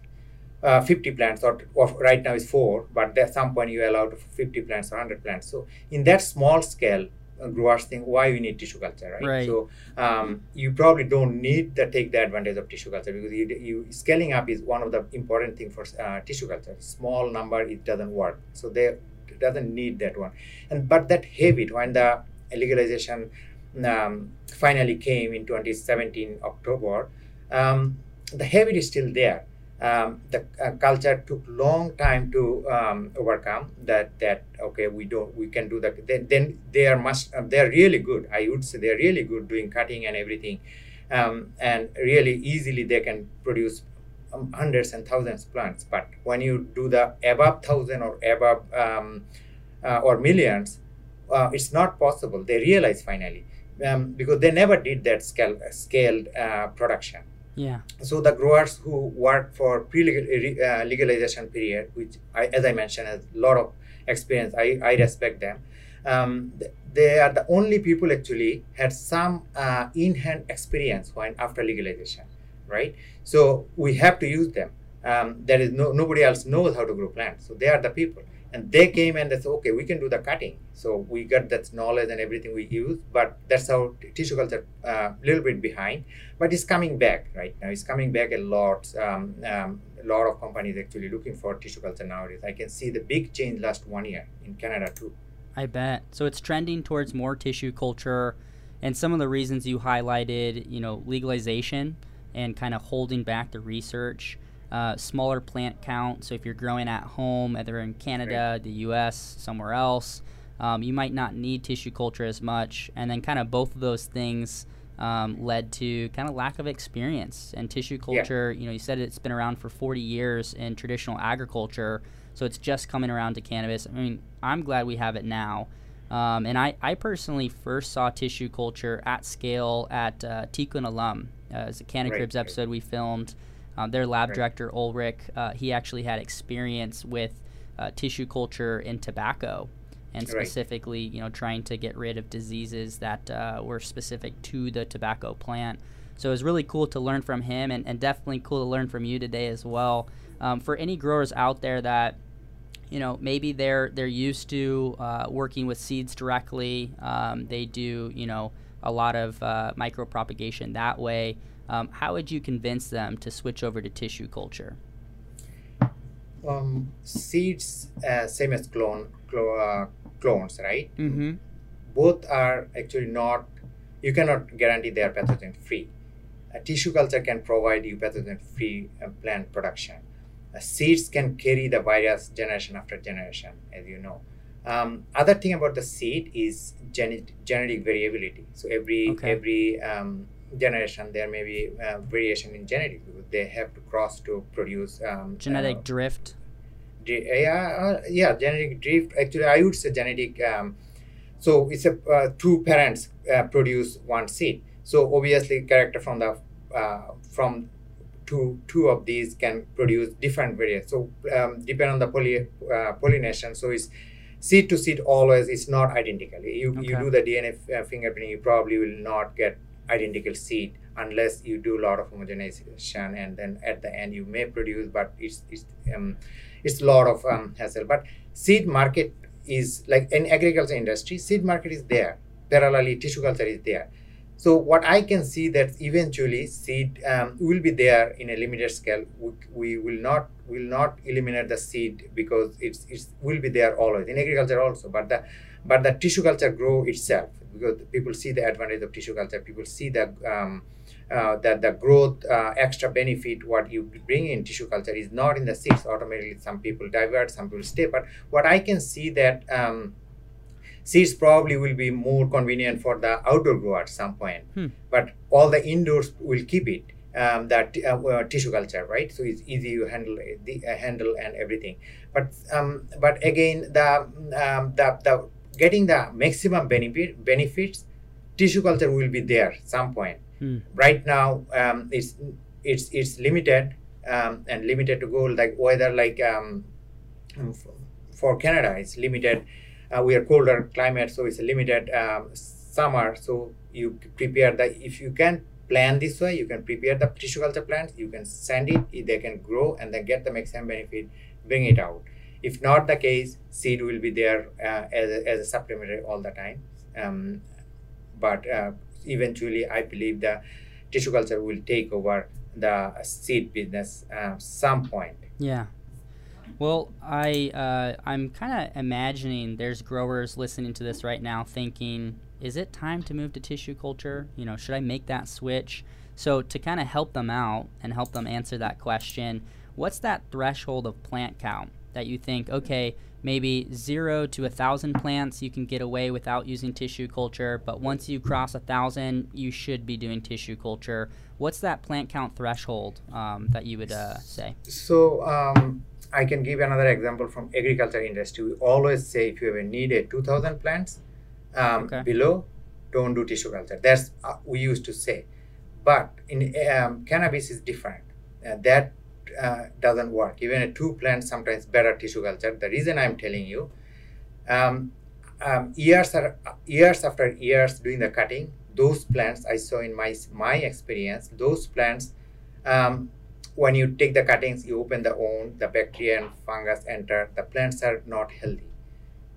[SPEAKER 2] uh, 50 plants, or, or, right now is four, but at some point you allowed 50 plants or 100 plants. So in that small scale, uh, growers think why we need tissue culture, right?
[SPEAKER 1] right.
[SPEAKER 2] So um, you probably don't need to take the advantage of tissue culture because you, you scaling up is one of the important thing for uh, tissue culture. Small number it doesn't work, so they doesn't need that one. And but that habit when the legalization um, finally came in 2017 October, um, the habit is still there. Um, the uh, culture took long time to um, overcome that that okay we don't we can do that. Then, then they are must uh, they're really good. I would say they're really good doing cutting and everything. Um, and really easily they can produce um, hundreds and thousands plants. But when you do the above thousand or above uh, or millions uh, it's not possible. They realize finally um, because they never did that scale, scaled uh, production.
[SPEAKER 1] Yeah.
[SPEAKER 2] So the growers who work for pre-legalization uh, period, which I, as I mentioned, has a lot of experience. I, I respect them. Um, they are the only people actually had some uh, in-hand experience when after legalization, right? So we have to use them. Um, there is no nobody else knows how to grow plants, so they are the people and they came and they said okay we can do the cutting. So we got that knowledge and everything we use but that's how tissue culture a uh, little bit behind. But it's coming back right? Now it's coming back a lot um, um, a lot of companies actually looking for tissue culture nowadays. I can see the big change last one year in canada too.
[SPEAKER 1] I bet. So it's trending towards more tissue culture and some of the reasons you highlighted you know legalization and kind of holding back the research uh, smaller plant count. So if you're growing at home, either in Canada, the U.S., somewhere else, um, you might not need tissue culture as much. And then kind of both of those things um, led to kind of lack of experience. And tissue culture, yeah. you know, you said it's been around for 40 years in traditional agriculture, so it's just coming around to cannabis. I mean, I'm glad we have it now. Um, and I, I personally first saw tissue culture at scale at uh, Tikun Olam. Uh, as a Canna Cribs right. episode we filmed um, their lab right. director Ulrich, uh, he actually had experience with uh, tissue culture in tobacco, and specifically, you know, trying to get rid of diseases that uh, were specific to the tobacco plant. So it was really cool to learn from him, and, and definitely cool to learn from you today as well. Um, for any growers out there that you know maybe they're they're used to uh, working with seeds directly, um, they do you know a lot of uh, micro propagation that way. Um, how would you convince them to switch over to tissue culture?
[SPEAKER 2] Um, seeds, uh, same as clone, clo- uh, clones, right?
[SPEAKER 1] Mm-hmm.
[SPEAKER 2] Both are actually not. You cannot guarantee they are pathogen free. A tissue culture can provide you pathogen free uh, plant production. Uh, seeds can carry the virus generation after generation, as you know. Um, other thing about the seed is genetic genetic variability. So every okay. every um, generation there may be uh, variation in genetics they have to cross to produce um,
[SPEAKER 1] genetic uh, drift?
[SPEAKER 2] Yeah uh, yeah genetic drift. Actually i would say genetic um, so it's a uh, two parents uh, produce one seed. So obviously character from the uh, from two two of these can produce different variants. So um, depend on the poly, pollination. So it's seed to seed always it's not identical. You, okay. you do the dna fingerprinting you probably will not get identical seed unless you do a lot of homogenization and then at the end you may produce but it's it's um, it's a lot of um, hassle. But seed market is like in agriculture industry seed market is there. Parallelly tissue culture is there. So what i can see that eventually seed um, will be there in a limited scale. We, we will not will not eliminate the seed because it's it will be there always. In agriculture also but the but the tissue culture grow itself because people see the advantage of tissue culture people see the um, uh, that the growth uh, extra benefit what you bring in tissue culture is not in the six automatically. Some people divert some people stay. But what i can see that um, seeds probably will be more convenient for the outdoor grower at some point.
[SPEAKER 1] Hmm.
[SPEAKER 2] but all the indoors will keep it um, that uh, uh, tissue culture right? So it's easy to handle the uh, handle and everything. But um, but again the um, the, the getting the maximum benefit benefits tissue culture will be there some point.
[SPEAKER 1] Hmm.
[SPEAKER 2] right now um, it's it's it's limited um, and limited to go like weather like um, um, for Canada it's limited. Uh, we are colder climate so it's a limited um, summer. So you prepare the if you can plan this way you can prepare the tissue culture plants you can send it they can grow and then get the maximum benefit bring it out if not the case seed will be there uh, as, a, as a supplementary all the time um, but uh, eventually i believe the tissue culture will take over the seed business uh, some point
[SPEAKER 1] Yeah. Well, I uh, I'm kind of imagining there's growers listening to this right now thinking, is it time to move to tissue culture? You know, should I make that switch? So to kind of help them out and help them answer that question, what's that threshold of plant count that you think, okay, maybe zero to a thousand plants you can get away without using tissue culture, but once you cross a thousand, you should be doing tissue culture. What's that plant count threshold um, that you would uh, say?
[SPEAKER 2] So um, I can give another example from agriculture industry. We always say if you ever need a 2,000 plants um,
[SPEAKER 1] Okay.
[SPEAKER 2] below, don't do tissue culture. That's uh, we used to say, but in um, cannabis is different. Uh, that uh, doesn't work. Even a two plant, sometimes better tissue culture. The reason I'm telling you, um, um, years are years after years doing the cutting, those plants I saw in my my experience, those plants. Um, when you take the cuttings, you open the wound, the bacteria and fungus enter. The plants are not healthy.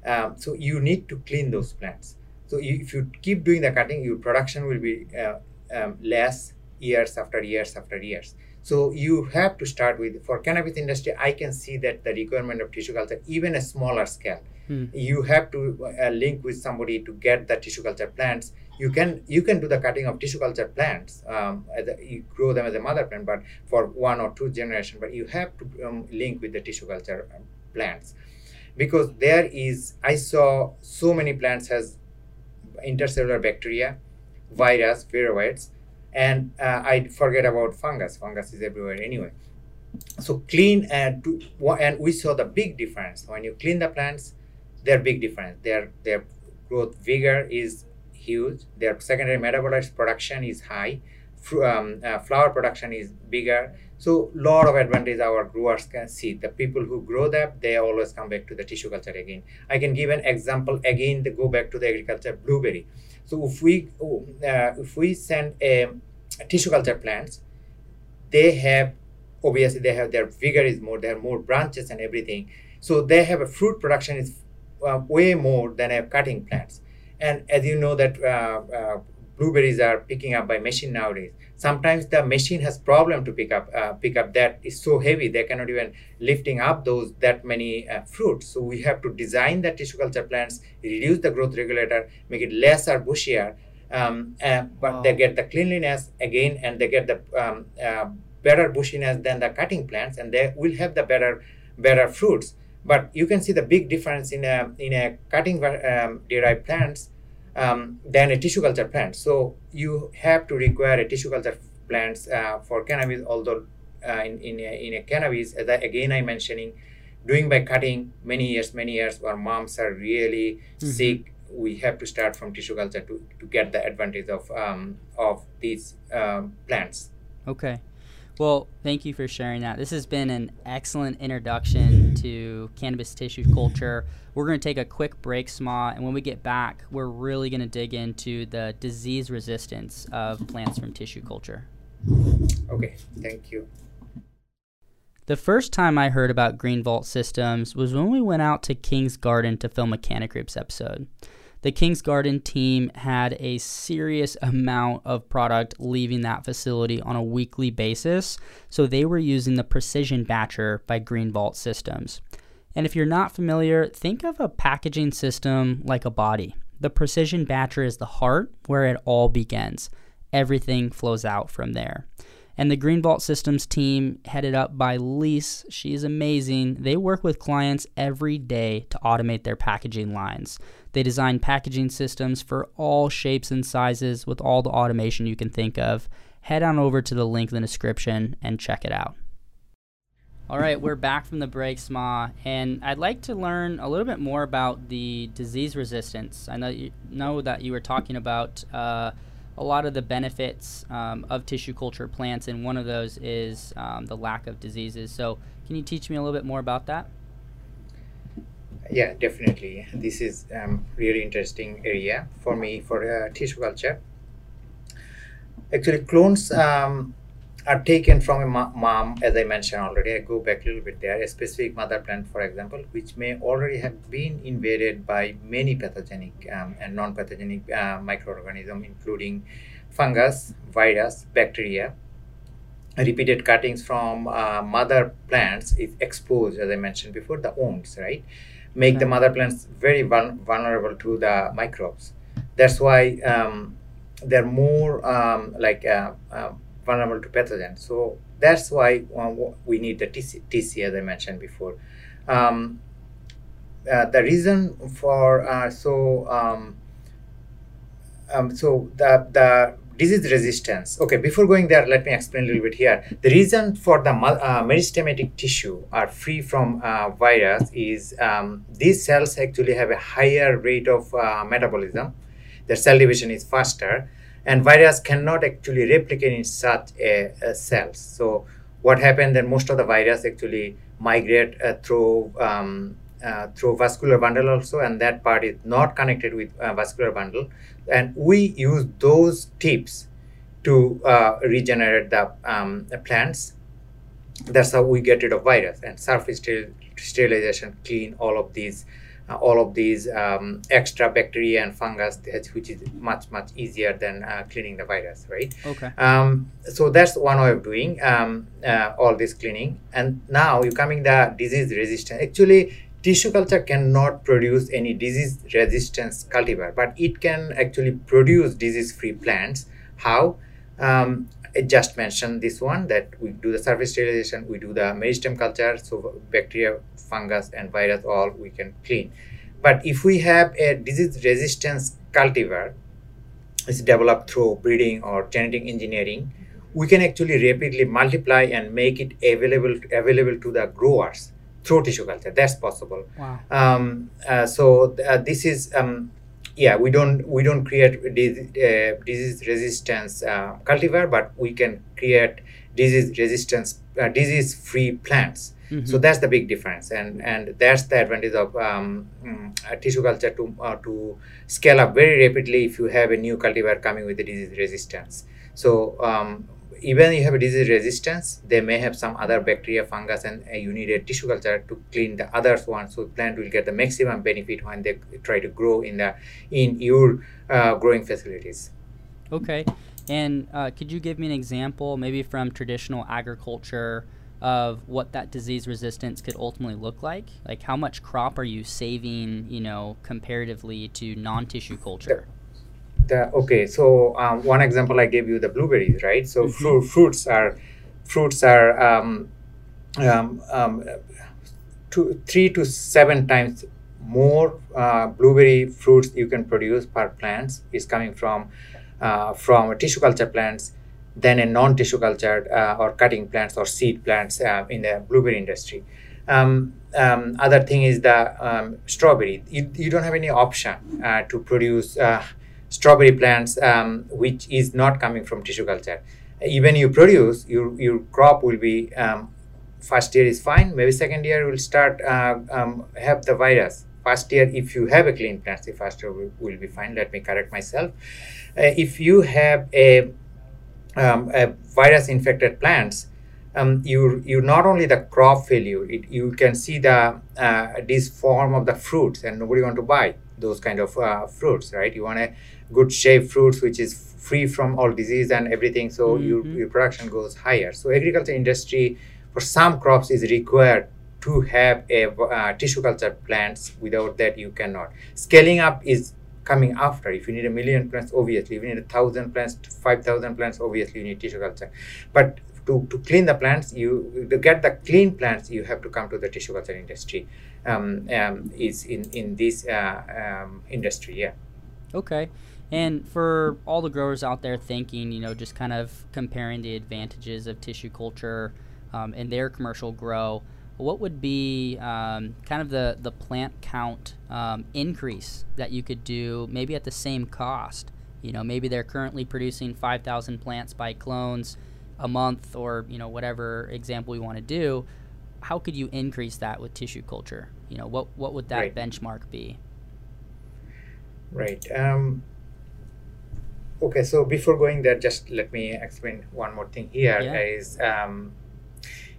[SPEAKER 2] Um, so you need to clean those plants. So you, if you keep doing the cutting, your production will be uh, um, less years after years after years. So you have to start with for cannabis industry. I can see that the requirement of tissue culture, even a smaller scale,
[SPEAKER 1] Hmm.
[SPEAKER 2] you have to uh, link with somebody to get the tissue culture plants. You can you can do the cutting of tissue culture plants. Um, as a, you grow them as a mother plant, but for one or two generation. But you have to um, link with the tissue culture um, plants because there is I saw so many plants has intercellular bacteria, virus, viroids, and uh, I forget about fungus. Fungus is everywhere anyway. So clean and to, and we saw the big difference when you clean the plants. They're big difference. Their their growth vigor is huge. Their secondary metabolites production is high. Um, uh, flower production is bigger. So lot of advantage our growers can see. The people who grow that they always come back to the tissue culture again. I can give an example again. They go back to the agriculture blueberry. So if we uh, if we send a, tissue culture plants, they have obviously they have their vigor is more. They have more branches and everything. So they have a fruit production is uh, way more than a cutting plants. And as you know that uh, uh, blueberries are picking up by machine nowadays. Sometimes the machine has problem to pick up uh, pick up that is so heavy they cannot even lifting up those that many uh, fruits. So we have to design the tissue culture plants, reduce the growth regulator, make it less or bushier, um, uh, but they get the cleanliness again and they get the um, uh, better bushiness than the cutting plants and they will have the better better fruits. But you can see the big difference in a in a cutting um, derived plants um, than a tissue culture plant. So you have to require a tissue culture plants uh, for cannabis. Although uh, in in a, in a cannabis, as I, again I mentioning, doing by cutting many years, many years, where moms are really
[SPEAKER 1] Mhm.
[SPEAKER 2] sick. We have to start from tissue culture to, to get the advantage of um, of these um, plants.
[SPEAKER 1] Okay. Well, thank you for sharing that. This has been an excellent introduction to cannabis tissue culture. We're going to take a quick break, Sma, and when we get back, we're really going to dig into the disease resistance of plants from tissue culture.
[SPEAKER 2] Okay, thank you.
[SPEAKER 1] The first time I heard about Green Vault Systems was when we went out to King's Garden to film a Canna Cribs episode. The King's Garden team had a serious amount of product leaving that facility on a weekly basis, so they were using the Precision Batcher by Green Vault Systems. And if you're not familiar, think of a packaging system like a body. The Precision Batcher is the heart where it all begins. Everything flows out from there. And the Green Vault Systems team, headed up by Lise, she's amazing. They work with clients every day to automate their packaging lines. They design packaging systems for all shapes and sizes with all the automation you can think of. Head on over to the link in the description and check it out. All right, we're back from the break, Sma, and I'd like to learn a little bit more about the disease resistance. I know you know that you were talking about uh, a lot of the benefits um, of tissue culture plants, and one of those is um, the lack of diseases. So, can you teach me a little bit more about that?
[SPEAKER 2] Yeah, definitely. This is um, really interesting area for me for uh, tissue culture. Actually, clones um, are taken from a mom, as I mentioned already. I go back a little bit there. A specific mother plant, for example, which may already have been invaded by many pathogenic um, and non-pathogenic uh, microorganisms, including fungus, virus, bacteria. Repeated cuttings from uh, mother plants is exposed, as I mentioned before, the wounds, right? Make okay. the mother plants very vulnerable to the microbes. That's why um, they're more um, like uh, uh vulnerable to pathogens. So that's why uh, we need the TC, TC as I mentioned before. Um, uh, the reason for uh, so um, um, so the the disease resistance. Okay, before going there, let me explain a little bit here. The reason for the uh, meristematic tissue are free from uh, virus is um, these cells actually have a higher rate of uh, metabolism. Their cell division is faster, and virus cannot actually replicate in such a, a cells. So what happened then most of the virus actually migrate uh, through um, uh, through vascular bundle also and that part is not connected with uh, vascular bundle. And we use those tips to uh, regenerate the, um, the plants. That's how we get rid of virus. And surface sterilization clean all of these uh, all of these um, extra bacteria and fungus, which is much much easier than uh, cleaning the virus, right?
[SPEAKER 1] Okay.
[SPEAKER 2] Um, so that's one way of doing um, uh, all this cleaning. And now you coming the disease resistance. Actually, tissue culture cannot produce any disease resistance cultivar, but it can actually produce disease-free plants. How? I just mentioned this one that we do the surface sterilization, we do the meristem culture, so bacteria, fungus, and virus all we can clean. But if we have a disease resistance cultivar, it's developed through breeding or genetic engineering, we can actually rapidly multiply and make it available available to the growers through tissue culture. That's possible.
[SPEAKER 1] Wow.
[SPEAKER 2] Um, uh, so uh, this is um, yeah we don't we don't create disease, uh, disease resistance uh, cultivar but we can create disease resistance uh, disease free plants mm-hmm. so that's the big difference. And and that's the advantage of um, um, tissue culture to uh, to scale up very rapidly if you have a new cultivar coming with the disease resistance. So um, even you have a disease resistance, they may have some other bacteria, fungus, and uh, you need a tissue culture to clean the other ones. So plant will get the maximum benefit when they try to grow in the in your uh, growing facilities.
[SPEAKER 1] Okay, and uh, could you give me an example, maybe from traditional agriculture? of what that disease resistance could ultimately look like like how much crop are you saving you know comparatively to non-tissue culture
[SPEAKER 2] the okay so um, one example i gave you the blueberries right? So mm-hmm. fru- fruits are fruits are um, um, um, two, three to seven times more uh, blueberry fruits you can produce per plants is coming from uh, from tissue culture plants than a non-tissue cultured uh, or cutting plants or seed plants uh, in the blueberry industry. Um, um, other thing is the um, strawberry. You, you don't have any option uh, to produce uh, strawberry plants um, which is not coming from tissue culture. Even you produce your, your crop will be um, first year is fine. Maybe second year will start uh, um, have the virus. First year if you have a clean plant the first year will, will be fine. Let me correct myself. Uh, if you have a, um, a virus infected plants um, you you not only the crop failure it, you can see the uh, this form of the fruits and nobody want to buy those kind of uh, fruits right? You want a good shape fruits which is free from all disease and everything so mm-hmm. your, your production goes higher so agriculture industry for some crops is required to have a uh, tissue culture plants without that you cannot scaling up is coming after. If you need a million plants, obviously, if you need a thousand plants, five thousand plants, obviously you need tissue culture. But to, to clean the plants, you to get the clean plants, you have to come to the tissue culture industry. Um, um, is in in this uh, um, industry, yeah.
[SPEAKER 1] Okay. And for all the growers out there thinking, you know, just kind of comparing the advantages of tissue culture um, in their commercial grow, what would be um, kind of the, the plant count um, increase that you could do maybe at the same cost? You know, maybe they're currently producing 5,000 plants by clones a month or, you know, whatever example we want to do. How could you increase that with tissue culture? You know, what, what would that right. benchmark be?
[SPEAKER 2] Right. Um, okay, so before going there, just let me explain one more thing here. Yeah. Is um,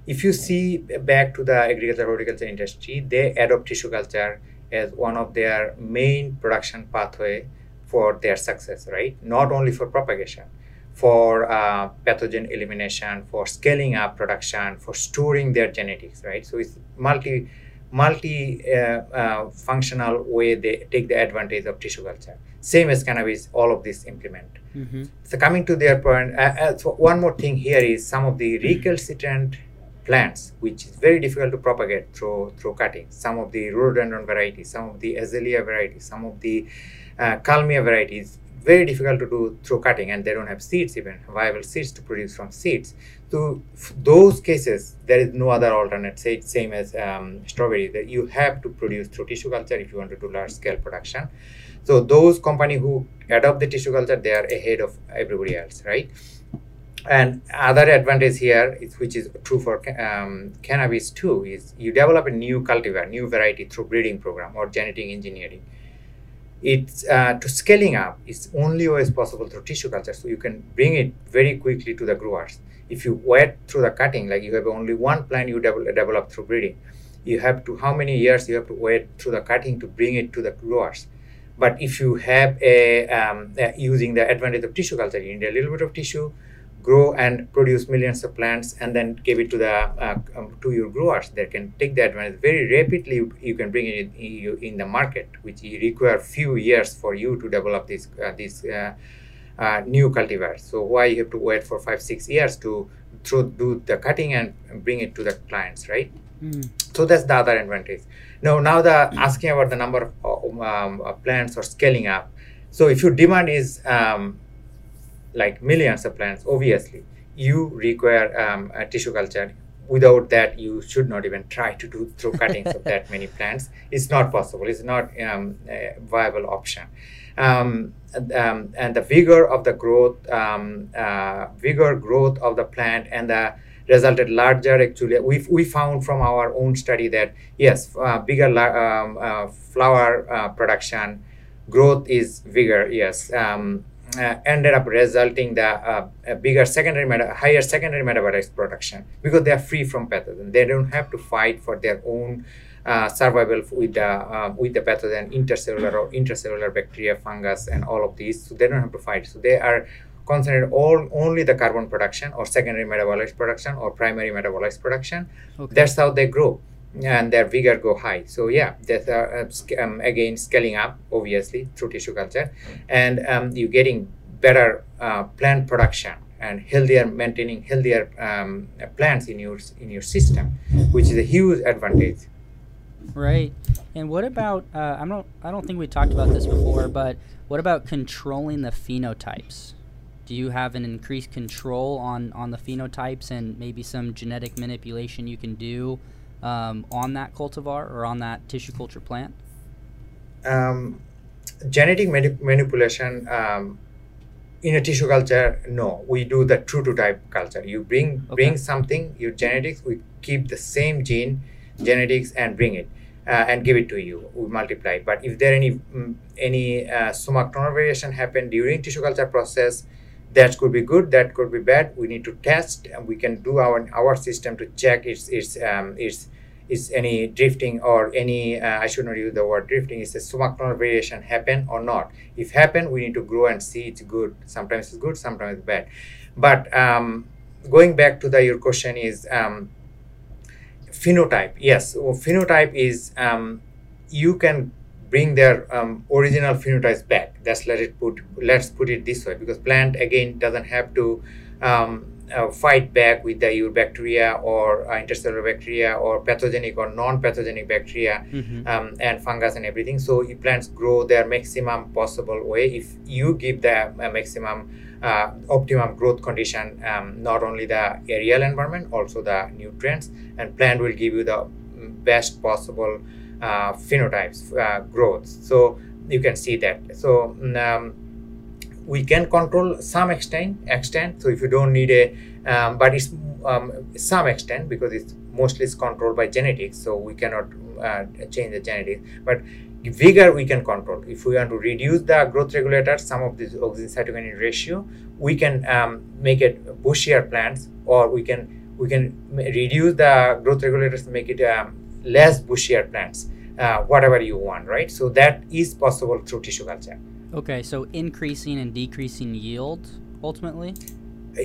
[SPEAKER 2] if you see back to the agriculture horticulture industry, they adopt tissue culture as one of their main production pathway for their success, right? Not only for propagation, for uh, pathogen elimination, for scaling up production, for storing their genetics, right? So it's multi multi uh, uh, functional way they take the advantage of tissue culture. Same as cannabis, all of this implement. Mm-hmm. So coming to their point, uh, uh so one more thing here is some of the recalcitrant plants, which is very difficult to propagate through through cutting. Some of the rhododendron varieties, some of the azalea varieties, some of the uh, kalmia varieties, very difficult to do through cutting, and they don't have seeds even viable seeds to produce from seeds. So those cases, there is no other alternate. Say same as um, strawberry that you have to produce through tissue culture if you want to do large scale production. So those company who adopt the tissue culture, they are ahead of everybody else, right? and other advantage here is, which is true for um, cannabis too is you develop a new cultivar new variety through breeding program or genetic engineering it's uh, to scaling up is only always possible through tissue culture so you can bring it very quickly to the growers if you wait through the cutting like you have only one plant you develop, develop through breeding you have to how many years you have to wait through the cutting to bring it to the growers? But if you have a um, uh, using the advantage of tissue culture you need a little bit of tissue grow and produce millions of plants and then give it to the uh, um, to your growers that can take the advantage. Very rapidly you can bring it in, in the market which require few years for you to develop this uh, this uh, uh, new cultivars so why you have to wait for five six years to through do the cutting and bring it to the clients right mm. so that's the other advantage now now the asking about the number of um, plants or scaling up so if your demand is um, like millions of plants, obviously, you require um, a tissue culture. Without that, you should not even try to do through cuttings of that many plants. It's not possible. It's not um, a viable option. Um, um, and the vigor of the growth, um, uh, vigor growth of the plant, and the resulted larger. Actually, we we found from our own study that yes, uh, bigger um, uh, flower uh, production growth is vigor Yes. Uh, ended up resulting the uh, a bigger secondary meta- higher secondary metabolites production because they are free from pathogen. They don't have to fight for their own uh, survival with the uh, with the pathogen intercellular or intracellular bacteria, fungus, and all of these. So they don't have to fight. So they are concentrated all only the carbon production or secondary metabolites production or primary metabolites production. Okay. That's how they grow and their vigor go high. So yeah, that's uh, um, again scaling up obviously through tissue culture, and um, you're getting better uh, plant production and healthier maintaining healthier um, plants in your in your system, which is a huge advantage.
[SPEAKER 1] Right. And what about uh, I don't I don't think we talked about this before, but what about controlling the phenotypes? Do you have an increased control on on the phenotypes and maybe some genetic manipulation you can do? Um, on that cultivar or on that tissue culture plant?
[SPEAKER 2] Um, genetic manip- manipulation um, in a tissue culture, no. We do the true to type culture. You bring okay. bring something, your genetics, we keep the same gene genetics and bring it. Uh, and give it to you. We multiply. But if there any um, any uh, variation happen during tissue culture process, that could be good that could be bad. We need to test and we can do our our system to check its its um, its is any drifting or any uh, i should not use the word drifting is a somaclonal variation happen or not. If happen we need to grow and see it's good. Sometimes it's good sometimes it's bad. But um, going back to the your question is um, phenotype. Yes well, phenotype is um, you can bring their um, original phenotypes back. That's let it put let's put it this way because plant again doesn't have to um, uh, fight back with the eubacteria or uh, intercellular bacteria or pathogenic or non-pathogenic bacteria mm-hmm. um, and fungus and everything. So plants grow their maximum possible way if you give the uh, maximum uh, optimum growth condition, um, not only the aerial environment, also the nutrients, and plant will give you the best possible uh, phenotypes uh, growth. So you can see that. So um, we can control some extent extent so if you don't need a um, but it's um, some extent because it's mostly it's controlled by genetics so we cannot uh, change the genetics but vigor we can control if we want to reduce the growth regulator some of this auxin cytokinin ratio we can um, make it bushier plants or we can we can reduce the growth regulators to make it um, less bushier plants uh, whatever you want right so that is possible through tissue culture
[SPEAKER 1] Okay, so increasing and decreasing yield ultimately?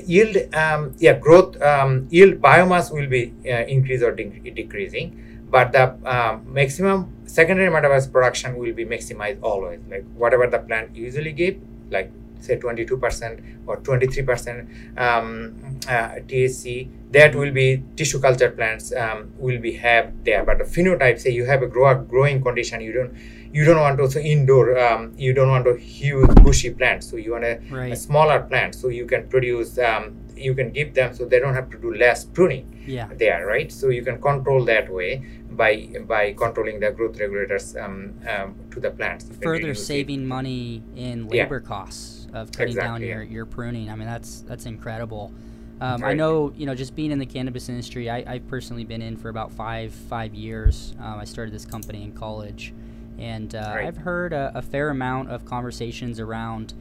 [SPEAKER 2] Yield, um, yeah, growth, um, yield biomass will be uh, increase or de- decreasing, but the uh, maximum secondary metabolite production will be maximized always. Like whatever the plant usually give, like say 22% or 23% um, uh, THC, that will be tissue culture plants um, will be have there. But the phenotype, say you have a grow, growing condition, you don't you don't want also indoor um, you don't want a huge bushy plant so you want a, right. a smaller plant so you can produce um, you can give them so they don't have to do less pruning
[SPEAKER 1] yeah.
[SPEAKER 2] there right so you can control that way by by controlling the growth regulators um, um to the plants
[SPEAKER 1] further saving it. money in labor yeah. costs of cutting exactly, down your, your pruning i mean that's that's incredible um, right. I know, you know, just being in the cannabis industry, I, have personally been in for about five five years. Um, I started this company in college, and uh, right. I've heard a, a, fair amount of conversations around,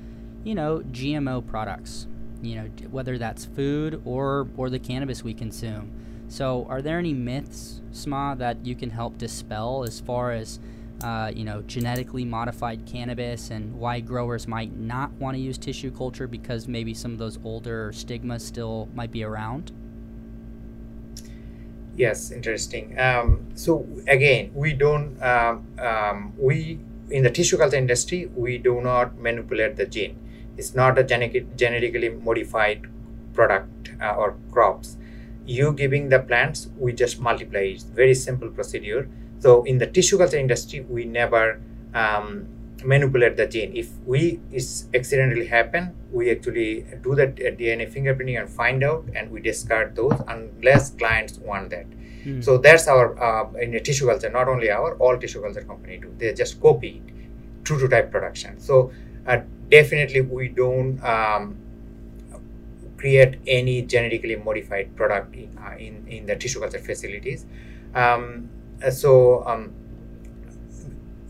[SPEAKER 1] you know, GMO products. You know, whether that's food or or the cannabis we consume. So, are there any myths, Sma, that you can help dispel as far as, uh, you know, genetically modified cannabis and why growers might not want to use tissue culture because maybe some of those older stigmas still might be around?
[SPEAKER 2] Yes, interesting. Um, so again, we don't um, um, we in the tissue culture industry we do not manipulate the gene. It's not a genetic, genetically modified product uh, or crops. You giving the plants, we just multiply. It's very simple procedure. So in the tissue culture industry, we never um, manipulate the gene. If we is accidentally happen, we actually do the DNA fingerprinting and find out, and we discard those unless clients want that. Mm. So that's our uh, in a tissue culture. Not only our, all tissue culture company do. They just copy it, true to type production. So uh, definitely we don't um, create any genetically modified product in uh, in, in the tissue culture facilities. Um, so um,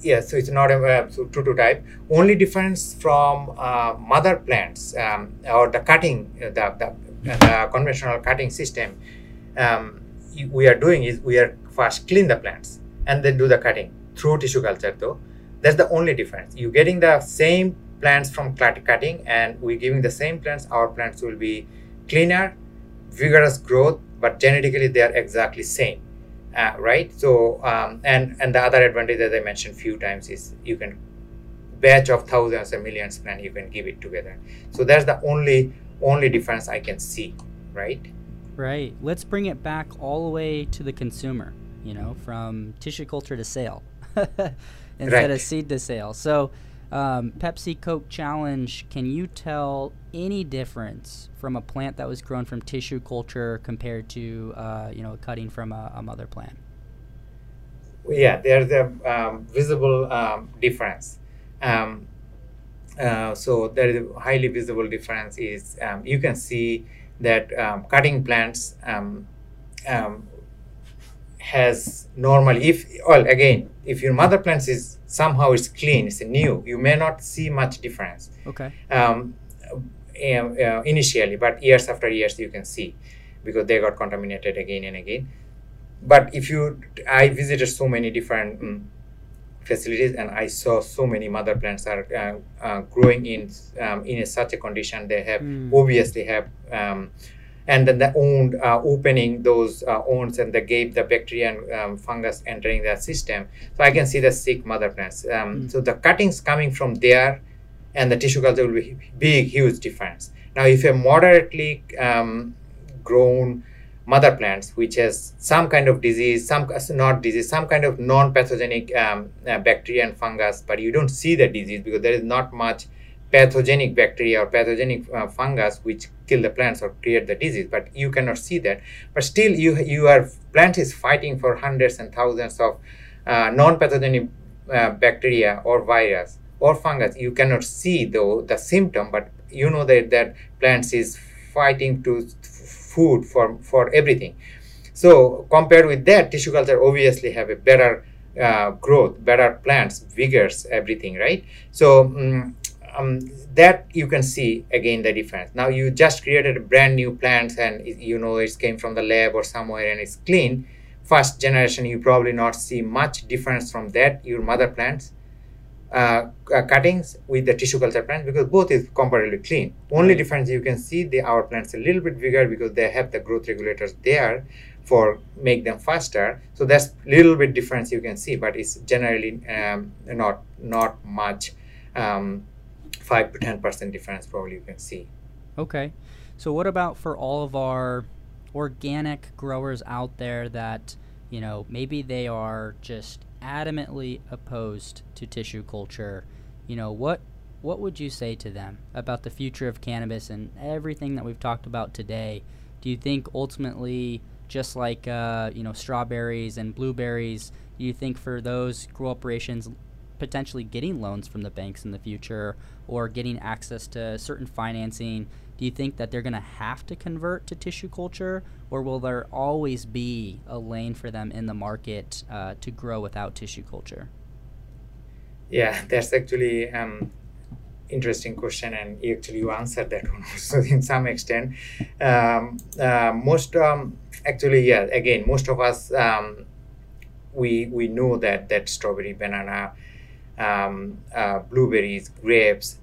[SPEAKER 2] yeah, so it's not a uh, true to type. Only difference from uh, mother plants um, or the cutting, uh, the, the, the, conventional cutting system, um, we are doing is we are first clean the plants and then do the cutting through tissue culture. Though that's the only difference. You're getting the same plants from cutting, and we're giving the same plants. Our plants will be cleaner, vigorous growth, but genetically they are exactly same uh, right? So um, and and the other advantage that I mentioned few times is you can batch of thousands and millions plan you can give it together. So that's the only only difference I can see, right?
[SPEAKER 1] Right. Let's bring it back all the way to the consumer. You know, from tissue culture to sale instead right. of seed to sale. So um, Pepsi Coke Challenge, can you tell any difference from a plant that was grown from tissue culture compared to uh, you know cutting from a, a, mother plant?
[SPEAKER 2] Yeah, there's a um, visible um, difference. Um, uh, so there is a highly visible difference. Is um, you can see that um, cutting plants has normally if well again if your mother plants is somehow it's clean it's new you may not see much difference.
[SPEAKER 1] Okay.
[SPEAKER 2] Um, uh, initially but years after years you can see because they got contaminated again and again. But if you i visited so many different um, facilities and i saw so many mother plants are uh, uh, growing in um, in a, such a condition they have mm. obviously have um, and then the wound uh, opening those uh, wounds and the gave the bacteria and um, fungus entering the system. So I can see the sick mother plants. Um, mm. So the cuttings coming from there and the tissue culture will be big, huge difference. Now, if a moderately um, grown mother plants, which has some kind of disease, some not disease, some kind of non-pathogenic um, uh, bacteria and fungus, but you don't see the disease because there is not much pathogenic bacteria or pathogenic uh, fungus which kill the plants or create the disease but you cannot see that. But still you your plant is fighting for hundreds and thousands of uh, non-pathogenic uh, bacteria or virus or fungus. You cannot see though the symptom but you know that that plants is fighting to food for for everything. So compared with that tissue culture obviously have a better uh, growth better plants vigors everything right? So um, um, that you can see again the difference. Now you just created brand new plants and you know it came from the lab or somewhere and it's clean. First generation, you probably not see much difference from that your mother plants uh, uh, cuttings with the tissue culture plants because both is comparatively clean. Only difference you can see the our plants a little bit bigger because they have the growth regulators there for make them faster. So that's little bit difference you can see, but it's generally um, not not much. Um, five to ten percent difference probably you can see.
[SPEAKER 1] Okay, so what about for all of our organic growers out there that you know maybe they are just adamantly opposed to tissue culture? You know what what would you say to them about the future of cannabis and everything that we've talked about today? Do you think ultimately, just like uh, you know strawberries and blueberries, do you think for those grow operations potentially getting loans from the banks in the future or getting access to certain financing, do you think that they're going to have to convert to tissue culture, or will there always be a lane for them in the market uh, to grow without tissue culture?
[SPEAKER 2] Yeah, that's actually um, interesting question, and actually you answered that one also in some extent. Um, uh, most um, actually, yeah, again, most of us um, we we know that that strawberry, banana, um, uh, blueberries, grapes,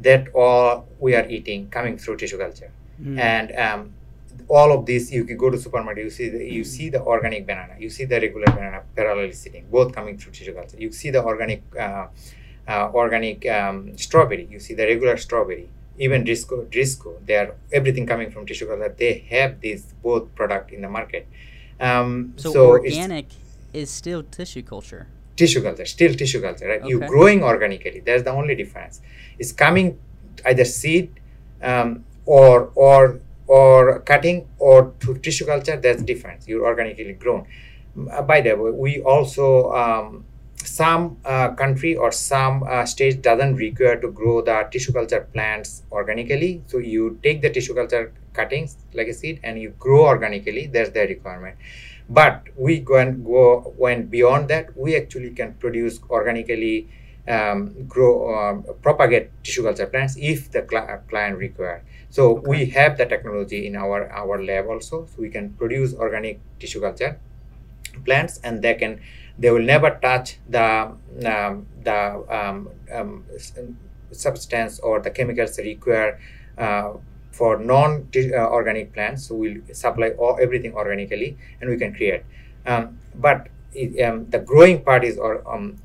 [SPEAKER 2] that all we are eating coming through tissue culture. Mm. And um, all of this, you can go to supermarket, you see the, you see the organic banana, you see the regular banana parallelly sitting, both coming through tissue culture. You see the organic uh, uh, organic um, strawberry, you see the regular strawberry, even Driscoll, Driscoll, they are everything coming from tissue culture. They have this both product in the market.
[SPEAKER 1] Um, so, so organic is still tissue culture
[SPEAKER 2] tissue culture, still tissue culture, right? Okay. You're growing organically. That's the only difference. It's coming either seed um, or or or cutting or to tissue culture. That's different. You're organically grown. Uh, by the way, we also um, some uh, country or some uh, state doesn't require to grow the tissue culture plants organically. So you take the tissue culture cuttings like a seed and you grow organically. That's the requirement but we go and go went beyond that. We actually can produce organically um, grow um, propagate tissue culture plants if the cl- uh, client require. So okay. we have the technology in our our lab also. So we can produce organic tissue culture plants and they can they will never touch the um, the um, um, substance or the chemicals required uh, for non-organic plants. So we'll supply all, everything organically, and we can create. Um, but it, um, the growing part is or um,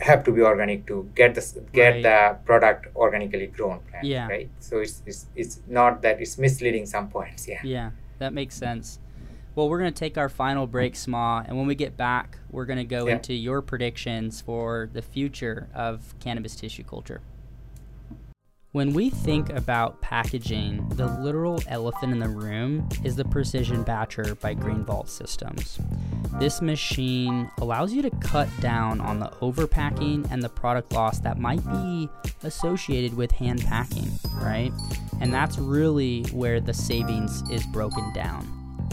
[SPEAKER 2] have to be organic to get the get right. the product organically grown. Plant, yeah. Right. So it's, it's it's not that it's misleading some points. Yeah.
[SPEAKER 1] Yeah, that makes sense. Well, we're going to take our final break, Sma, and when we get back, we're going to go yeah. into your predictions for the future of cannabis tissue culture. When we think about packaging, the literal elephant in the room is the Precision Batcher by Green Vault Systems. This machine allows you to cut down on the overpacking and the product loss that might be associated with hand packing, right? And that's really where the savings is broken down.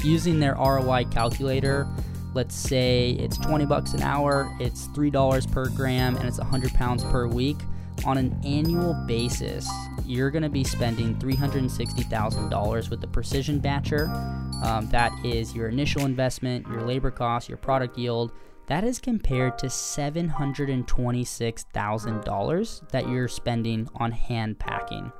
[SPEAKER 1] Using their ROI calculator, let's say it's 20 bucks an hour, it's $3 per gram, and it's 100 pounds per week on an annual basis, you're going to be spending $360,000 with the Precision Batcher. Um, that is your initial investment, your labor cost, your product yield. That is compared to $726,000 that you're spending on hand packing.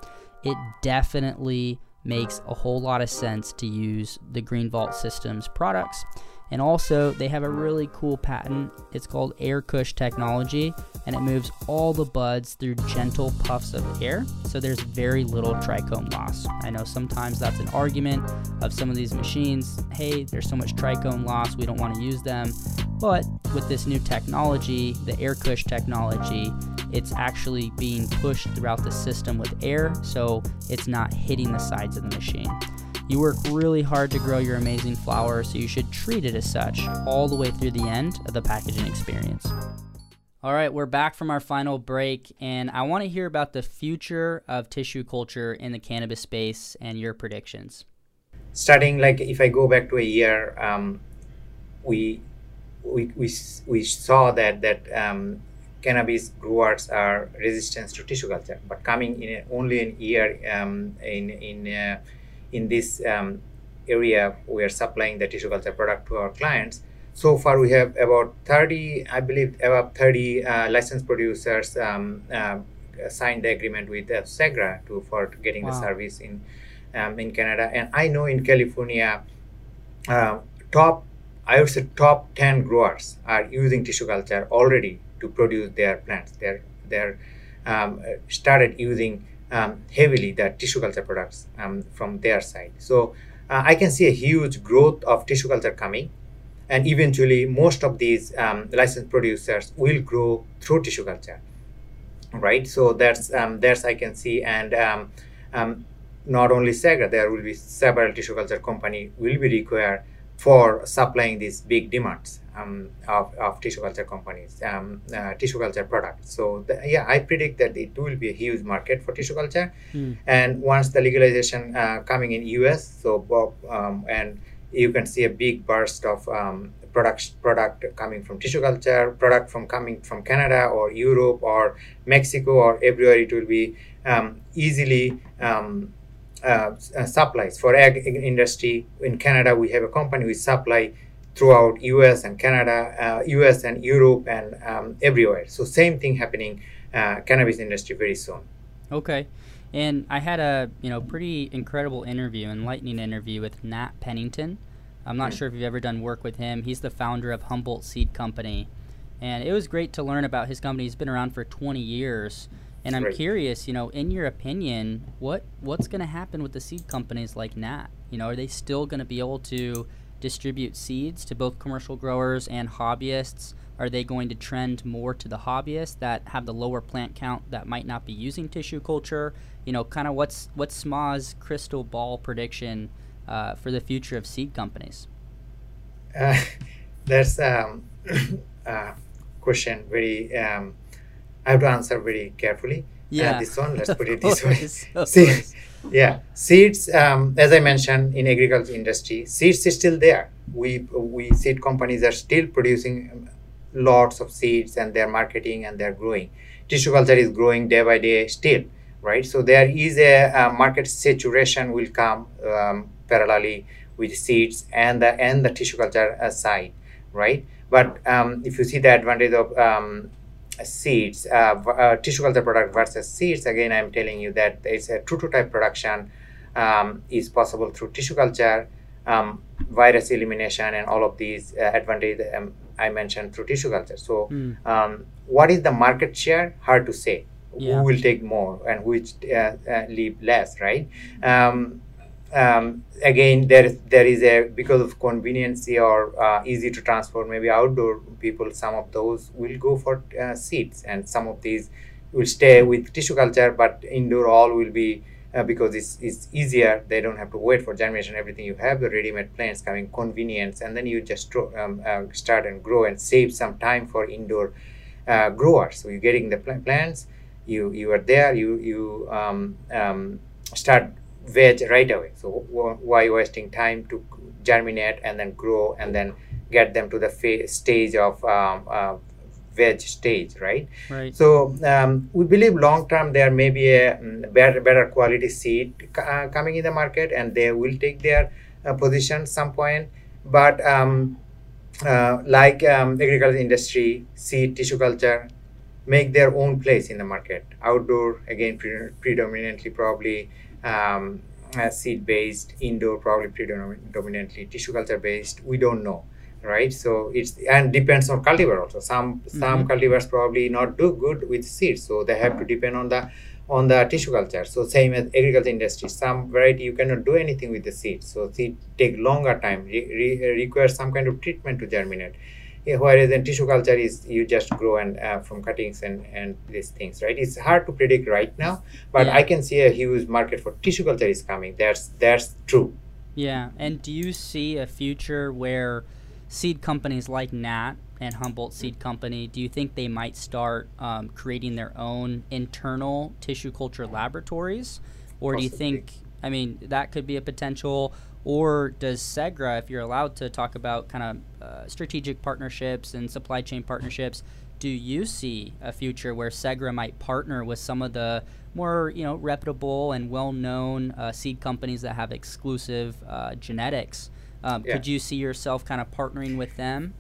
[SPEAKER 1] It definitely makes a whole lot of sense to use the Green Vault Systems products. And also, they have a really cool patent. It's called Air Cush technology, and it moves all the buds through gentle puffs of air, so there's very little trichome loss. I know sometimes that's an argument of some of these machines hey, there's so much trichome loss, we don't want to use them. But with this new technology, the Air Cush technology, it's actually being pushed throughout the system with air, so it's not hitting the sides of the machine. You work really hard to grow your amazing flower, so you should treat it as such all the way through the end of the packaging experience. All right, we're back from our final break, and I want to hear about the future of tissue culture in the cannabis space and your predictions.
[SPEAKER 2] Starting, like if I go back to a year, um, we, we we we saw that that um, cannabis growers are resistant to tissue culture, but coming in only in year um, in in uh, in this um, area we are supplying the tissue culture product to our clients. So far we have about 30 i believe about 30 uh, licensed producers um, uh, signed the agreement with uh, segra to for getting wow. the service in um, in canada. And i know in california uh, top i would say top 10 growers are using tissue culture already to produce their plants. They're they're um, started using um, heavily the tissue culture products um, from their side. So uh, I can see a huge growth of tissue culture coming, and eventually most of these um, licensed producers will grow through tissue culture, right? So that's um, that's I can see, and um, um, not only Segra, there will be several tissue culture company will be required for supplying these big demands um, of, of tissue culture companies, um, uh, tissue culture products. So the, yeah, I predict that it will be a huge market for tissue culture. Mm. And once the legalization uh, coming in US, so um, and you can see a big burst of um, product product coming from tissue culture, product from coming from Canada or Europe or Mexico or everywhere. It will be um, easily um, uh, uh, supplies for ag industry in Canada. We have a company we supply throughout US and Canada, uh, US and Europe and um, everywhere. So same thing happening uh, cannabis industry very soon.
[SPEAKER 1] Okay. And I had a you know pretty incredible interview, enlightening interview with Nat Pennington. I'm not mm sure if you've ever done work with him. He's the founder of Humboldt Seed Company, and it was great to learn about his company. He's been around for 20 years, and I'm great. curious, you know, in your opinion, what what's going to happen with the seed companies like Nat? You know, are they still going to be able to distribute seeds to both commercial growers and hobbyists? Are they going to trend more to the hobbyists that have the lower plant count that might not be using tissue culture? You know, kind of what's what's SMA's crystal ball prediction uh, for the future of seed companies?
[SPEAKER 2] Uh, that's um, a question very um, I have to answer very carefully. Yeah, uh, this one. Let's put it this way. See, yeah. Seeds um, as i mentioned in agriculture industry seeds is still there. We we seed companies are still producing lots of seeds and they're marketing and they're growing. Tissue culture is growing day by day still right? So there is a, a market saturation will come um, parallelly with seeds and the and the tissue culture side right? But um, if you see the advantage of um, seeds, uh, uh, tissue culture product versus seeds, again, I'm telling you that it's a true to type production um, is possible through tissue culture, um, virus elimination, and all of these uh, advantages um, I mentioned through tissue culture. So, mm. what is the market share? Hard to say. Yeah. Who will take more and which uh, uh, leave less, right? Um, again there there is a because of convenience or uh, easy to transport maybe outdoor people some of those will go for uh, seeds and some of these will stay with tissue culture but indoor all will be uh, because it's, it's easier. They don't have to wait for germination. Everything you have the ready-made plants coming convenience and then you just um, uh, start and grow and save some time for indoor uh, growers. So you're getting the pl- plants you you are there you you um, um, start veg right away. So why wasting time to germinate and then grow and then get them to the fa- stage of um, uh, veg stage, right?
[SPEAKER 1] Right.
[SPEAKER 2] So um, we believe long term there may be a mm, better better quality seed uh, coming in the market, and they will take their uh, position some point. But um, uh, like um, agriculture industry, seed tissue culture make their own place in the market. Outdoor again pre- predominantly probably um, uh, seed based, indoor, probably predominantly tissue culture based. We don't know, right? So it's and depends on cultivar also. Some mm-hmm. some cultivars probably not do good with seeds, so they have to depend on the on the tissue culture. So same as agriculture industry, some variety you cannot do anything with the seed. So seed take longer time, re- re- require some kind of treatment to germinate whereas in tissue culture is you just grow and uh, from cuttings and and these things right it's hard to predict right now but yeah. i can see a huge market for tissue culture is coming that's that's true
[SPEAKER 1] yeah and do you see a future where seed companies like nat and humboldt seed company do you think they might start um, creating their own internal tissue culture laboratories or Possibly. do you think i mean that could be a potential or does Segra, if you're allowed to talk about kind of uh, strategic partnerships and supply chain partnerships, do you see a future where Segra might partner with some of the more you know reputable and well-known uh, seed companies that have exclusive uh, genetics? Um, yeah. Could you see yourself kind of partnering with them?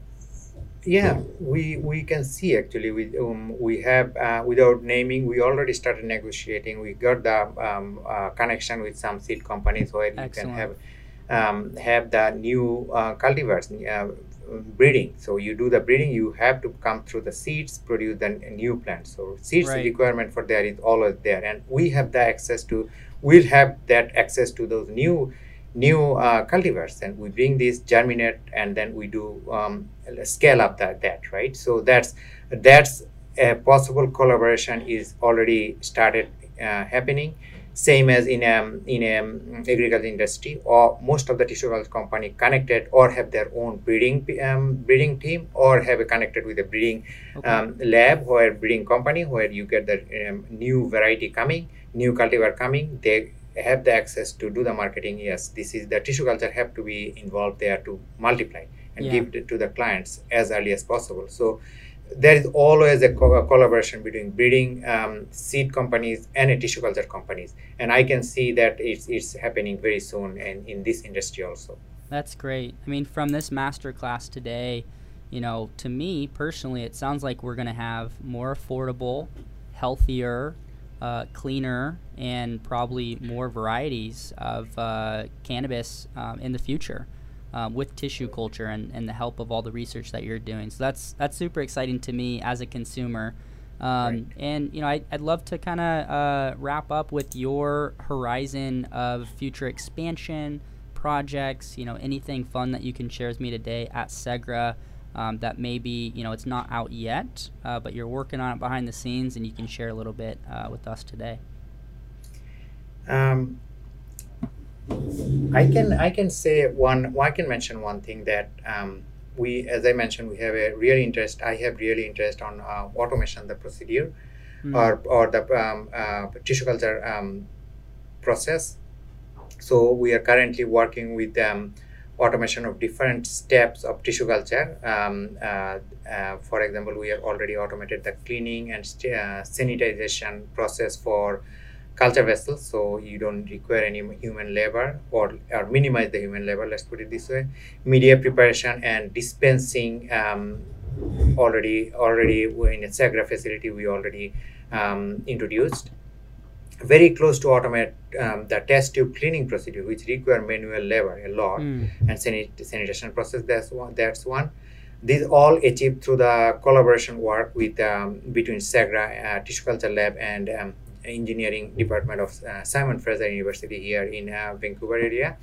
[SPEAKER 2] Yeah, we we can see actually. We um, we have uh, without naming, we already started negotiating. We got the um, uh, connection with some seed companies where Excellent. you can have um, have the new uh, cultivars uh, breeding. So you do the breeding, you have to come through the seeds, produce the new plants. So seeds right. requirement for that is always there, and we have the access to. We'll have that access to those new new uh, cultivars, and we bring these germinate, and then we do um, scale up that that right. So that's that's a possible collaboration is already started uh, happening same as in a in a agriculture industry or most of the tissue culture company connected or have their own breeding um, breeding team or have a connected with a breeding okay. um, lab or breeding company where you get the um, new variety coming new cultivar coming they have the access to do the marketing yes this is the tissue culture have to be involved there to multiply and yeah. give it to the clients as early as possible so there is always a, co- collaboration between breeding um, seed companies and tissue culture companies. And i can see that it's, it's happening very soon and in this industry also.
[SPEAKER 1] That's great. I mean from this master class today you know to me personally it sounds like we're going to have more affordable healthier uh, cleaner and probably more varieties of uh, cannabis um, in the future um, with tissue culture and, and the help of all the research that you're doing. So that's that's super exciting to me as a consumer. Um, right. And you know, I, would love to kind of uh, wrap up with your horizon of future expansion projects. You know, anything fun that you can share with me today at Segra um, that maybe you know it's not out yet, uh, but you're working on it behind the scenes, and you can share a little bit uh, with us today.
[SPEAKER 2] Um, I can I can say one I can mention one thing that um, we as I mentioned we have a real interest I have really interest on uh, automation the procedure mm. or or the um, uh, tissue culture um, process. So we are currently working with um, automation of different steps of tissue culture. Um, uh, uh, for example, we have already automated the cleaning and uh, sanitization process for culture vessels so you don't require any human labor or, or minimize the human labor let's put it this way. Media preparation and dispensing um, already already in a Segra facility we already um, introduced. Very close to automate um, the test tube cleaning procedure which require manual labor a lot mm. and sanit- sanitation process that's one that's one. These all achieved through the collaboration work with um, between Segra uh, tissue culture lab and um, engineering department of uh, Simon Fraser University here in uh, Vancouver area.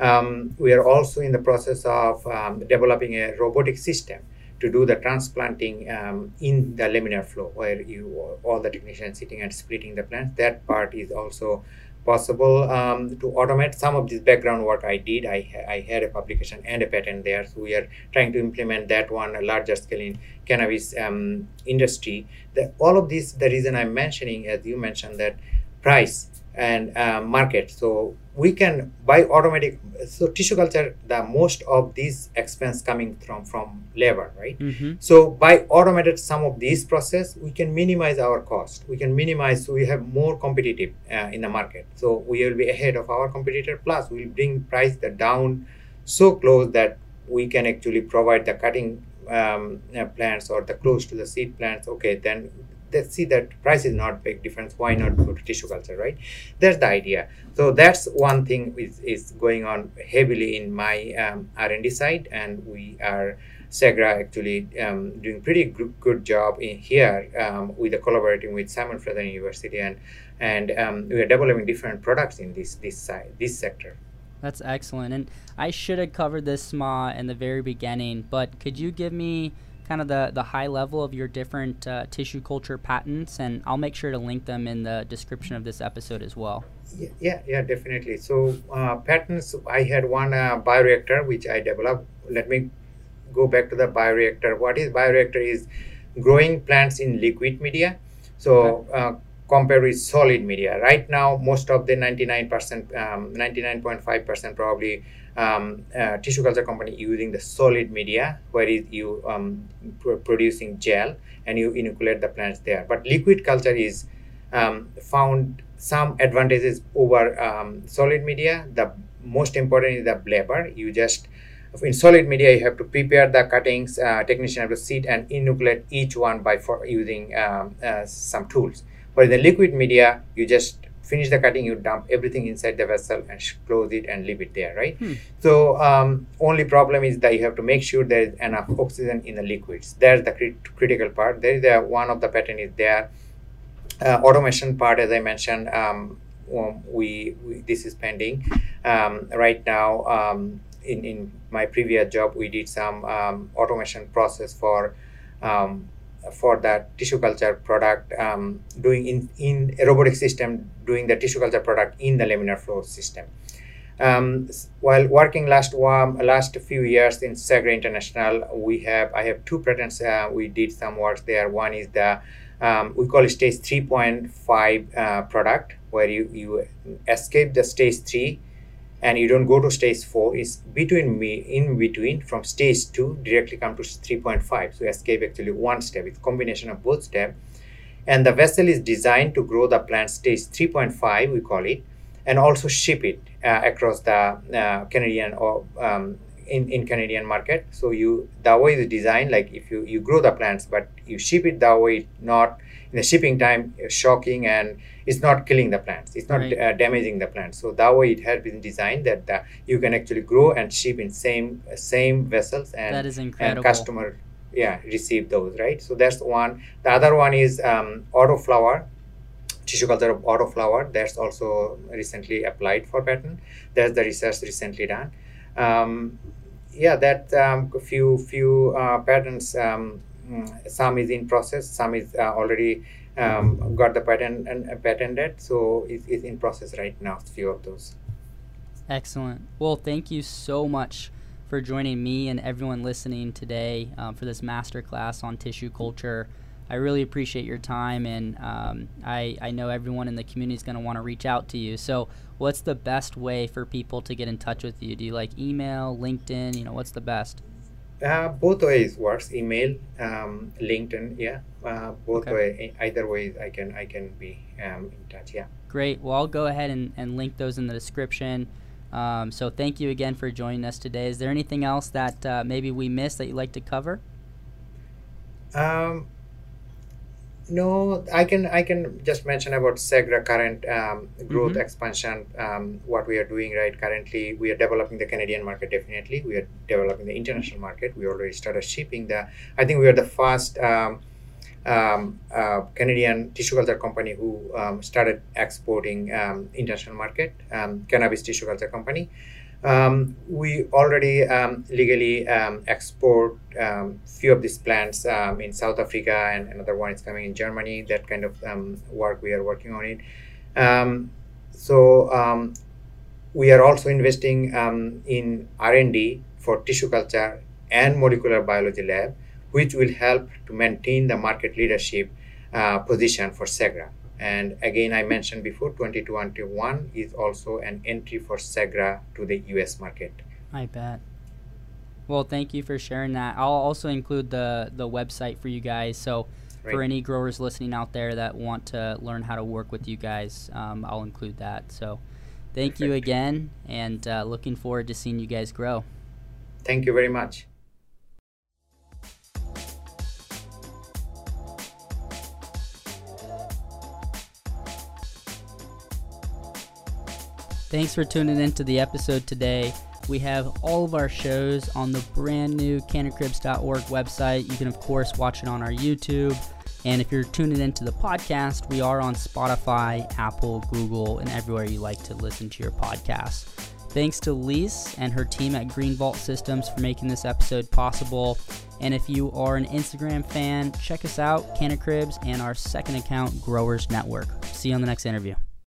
[SPEAKER 2] Um, we are also in the process of um, developing a robotic system to do the transplanting um, in the laminar flow where you all the technicians sitting and splitting the plants that part is also possible um, to automate some of this background work I did. I, I had a publication and a patent there. So we are trying to implement that one larger scale in cannabis um, industry. The, all of this, the reason I'm mentioning, as you mentioned, that price and uh, market. So we can buy automatic. So tissue culture, the most of these expense coming from from labor, right? Mm-hmm. So by automated some of these process, we can minimize our cost. We can minimize. So we have more competitive uh, in the market. So we will be ahead of our competitor. Plus, we'll bring price the down so close that we can actually provide the cutting um, uh, plants or the close to the seed plants. Okay, then they see that price is not big difference. Why not go to tissue culture, right? That's the idea. So that's one thing is, is going on heavily in my um, R&D side, and we are Segra actually um, doing pretty good, good job in here um, with the collaborating with Simon Fraser University and and um, we are developing different products in this this side this sector.
[SPEAKER 1] That's excellent. And I should have covered this SMA in the very beginning, but could you give me kind of the, the high level of your different uh, tissue culture patents? And I'll make sure to link them in the description of this episode as well.
[SPEAKER 2] Yeah, yeah, yeah definitely. So, uh, patents, I had one uh, bioreactor which I developed. Let me go back to the bioreactor. What is bioreactor is growing plants in liquid media. So, uh, compared with solid media. Right now, most of the 99%, um, 99.5% probably um, uh, tissue culture company using the solid media, where is you um, pr- producing gel and you inoculate the plants there. But liquid culture is um, found some advantages over um, solid media. The most important is the blabber. You just in solid media you have to prepare the cuttings. Uh, technician have to sit and inoculate each one by for using um, uh, some tools but in the liquid media, you just finish the cutting, you dump everything inside the vessel and close it and leave it there, right? Hmm. So um, only problem is that you have to make sure there is enough oxygen in the liquids. There's the crit- critical part. There is the one of the pattern is there. Uh, automation part, as I mentioned, um, um, we, we, this is pending um, right now. Um, in in my previous job, we did some um, automation process for um, for that tissue culture product um, doing in, in a robotic system doing the tissue culture product in the laminar flow system. Um, while working last um, last few years in Segra International, we have I have two patents. Uh, we did some work there. One is the um, we call it stage 3.5 uh, product, where you you escape the stage three and you don't go to stage 4 is between me in between from stage 2 directly come to 3.5 so escape actually one step. It's combination of both step. And the vessel is designed to grow the plant stage 3.5 we call it and also ship it uh, across the uh, canadian or um, in, in canadian market. So you the way is designed like if you you grow the plants but you ship it that way not in the shipping time shocking and it's not killing the plants it's not right. uh, damaging the plants. So that way it has been designed that uh, you can actually grow and ship in same same vessels and
[SPEAKER 1] that is incredible.
[SPEAKER 2] and customer yeah receive those right? So that's one. The other one is um, autoflower tissue culture of autoflower. That's also recently applied for patent. That's the research recently done. Um, yeah that um, few few uh, patents um, mm, some is in process some is uh, already um, got the patent and uh, patented so it's, it's in process right now A few of those
[SPEAKER 1] excellent well thank you so much for joining me and everyone listening today um, for this masterclass on tissue culture I really appreciate your time, and um, I, I know everyone in the community is going to want to reach out to you. So, what's the best way for people to get in touch with you? Do you like email, LinkedIn? You know, what's the best?
[SPEAKER 2] Uh, both ways works. Email, um, LinkedIn, yeah. Uh, both okay. way, either way, I can I can be um, in touch. Yeah.
[SPEAKER 1] Great. Well, I'll go ahead and, and link those in the description. Um, so thank you again for joining us today. Is there anything else that uh, maybe we missed that you'd like to cover?
[SPEAKER 2] Um, no, I can I can just mention about Segra current um, growth mm-hmm. expansion. Um, what we are doing right currently, we are developing the Canadian market. Definitely, we are developing the international market. We already started shipping the. I think we are the first um, um uh, Canadian tissue culture company who um, started exporting um, international market cannabis tissue culture company. Um, we already um, legally um, export um, few of these plants um, in South Africa, and another one is coming in Germany. That kind of um, work we are working on it. so we are also investing in R and D for tissue culture and molecular biology lab, which will help to maintain the market leadership uh, position for Segra. And again, I mentioned before, 2021 is also an entry for Segra to the US market.
[SPEAKER 1] I bet. Well, thank you for sharing that. I'll also include the, the website for you guys. So, right. for any growers listening out there that want to learn how to work with you guys, um, I'll include that. So, thank Perfect. you again, and uh, looking forward to seeing you guys grow.
[SPEAKER 2] Thank you very much.
[SPEAKER 1] Thanks for tuning in to the episode today. We have all of our shows on the brand new cannacribs.org website. You can, of course, watch it on our YouTube. And if you're tuning into the podcast, we are on Spotify, Apple, Google, and everywhere you like to listen to your podcast. Thanks to Lise and her team at Green Vault Systems for making this episode possible. And if you are an Instagram fan, check us out, Canna Cribs, and our second account, Growers Network. See you on the next interview.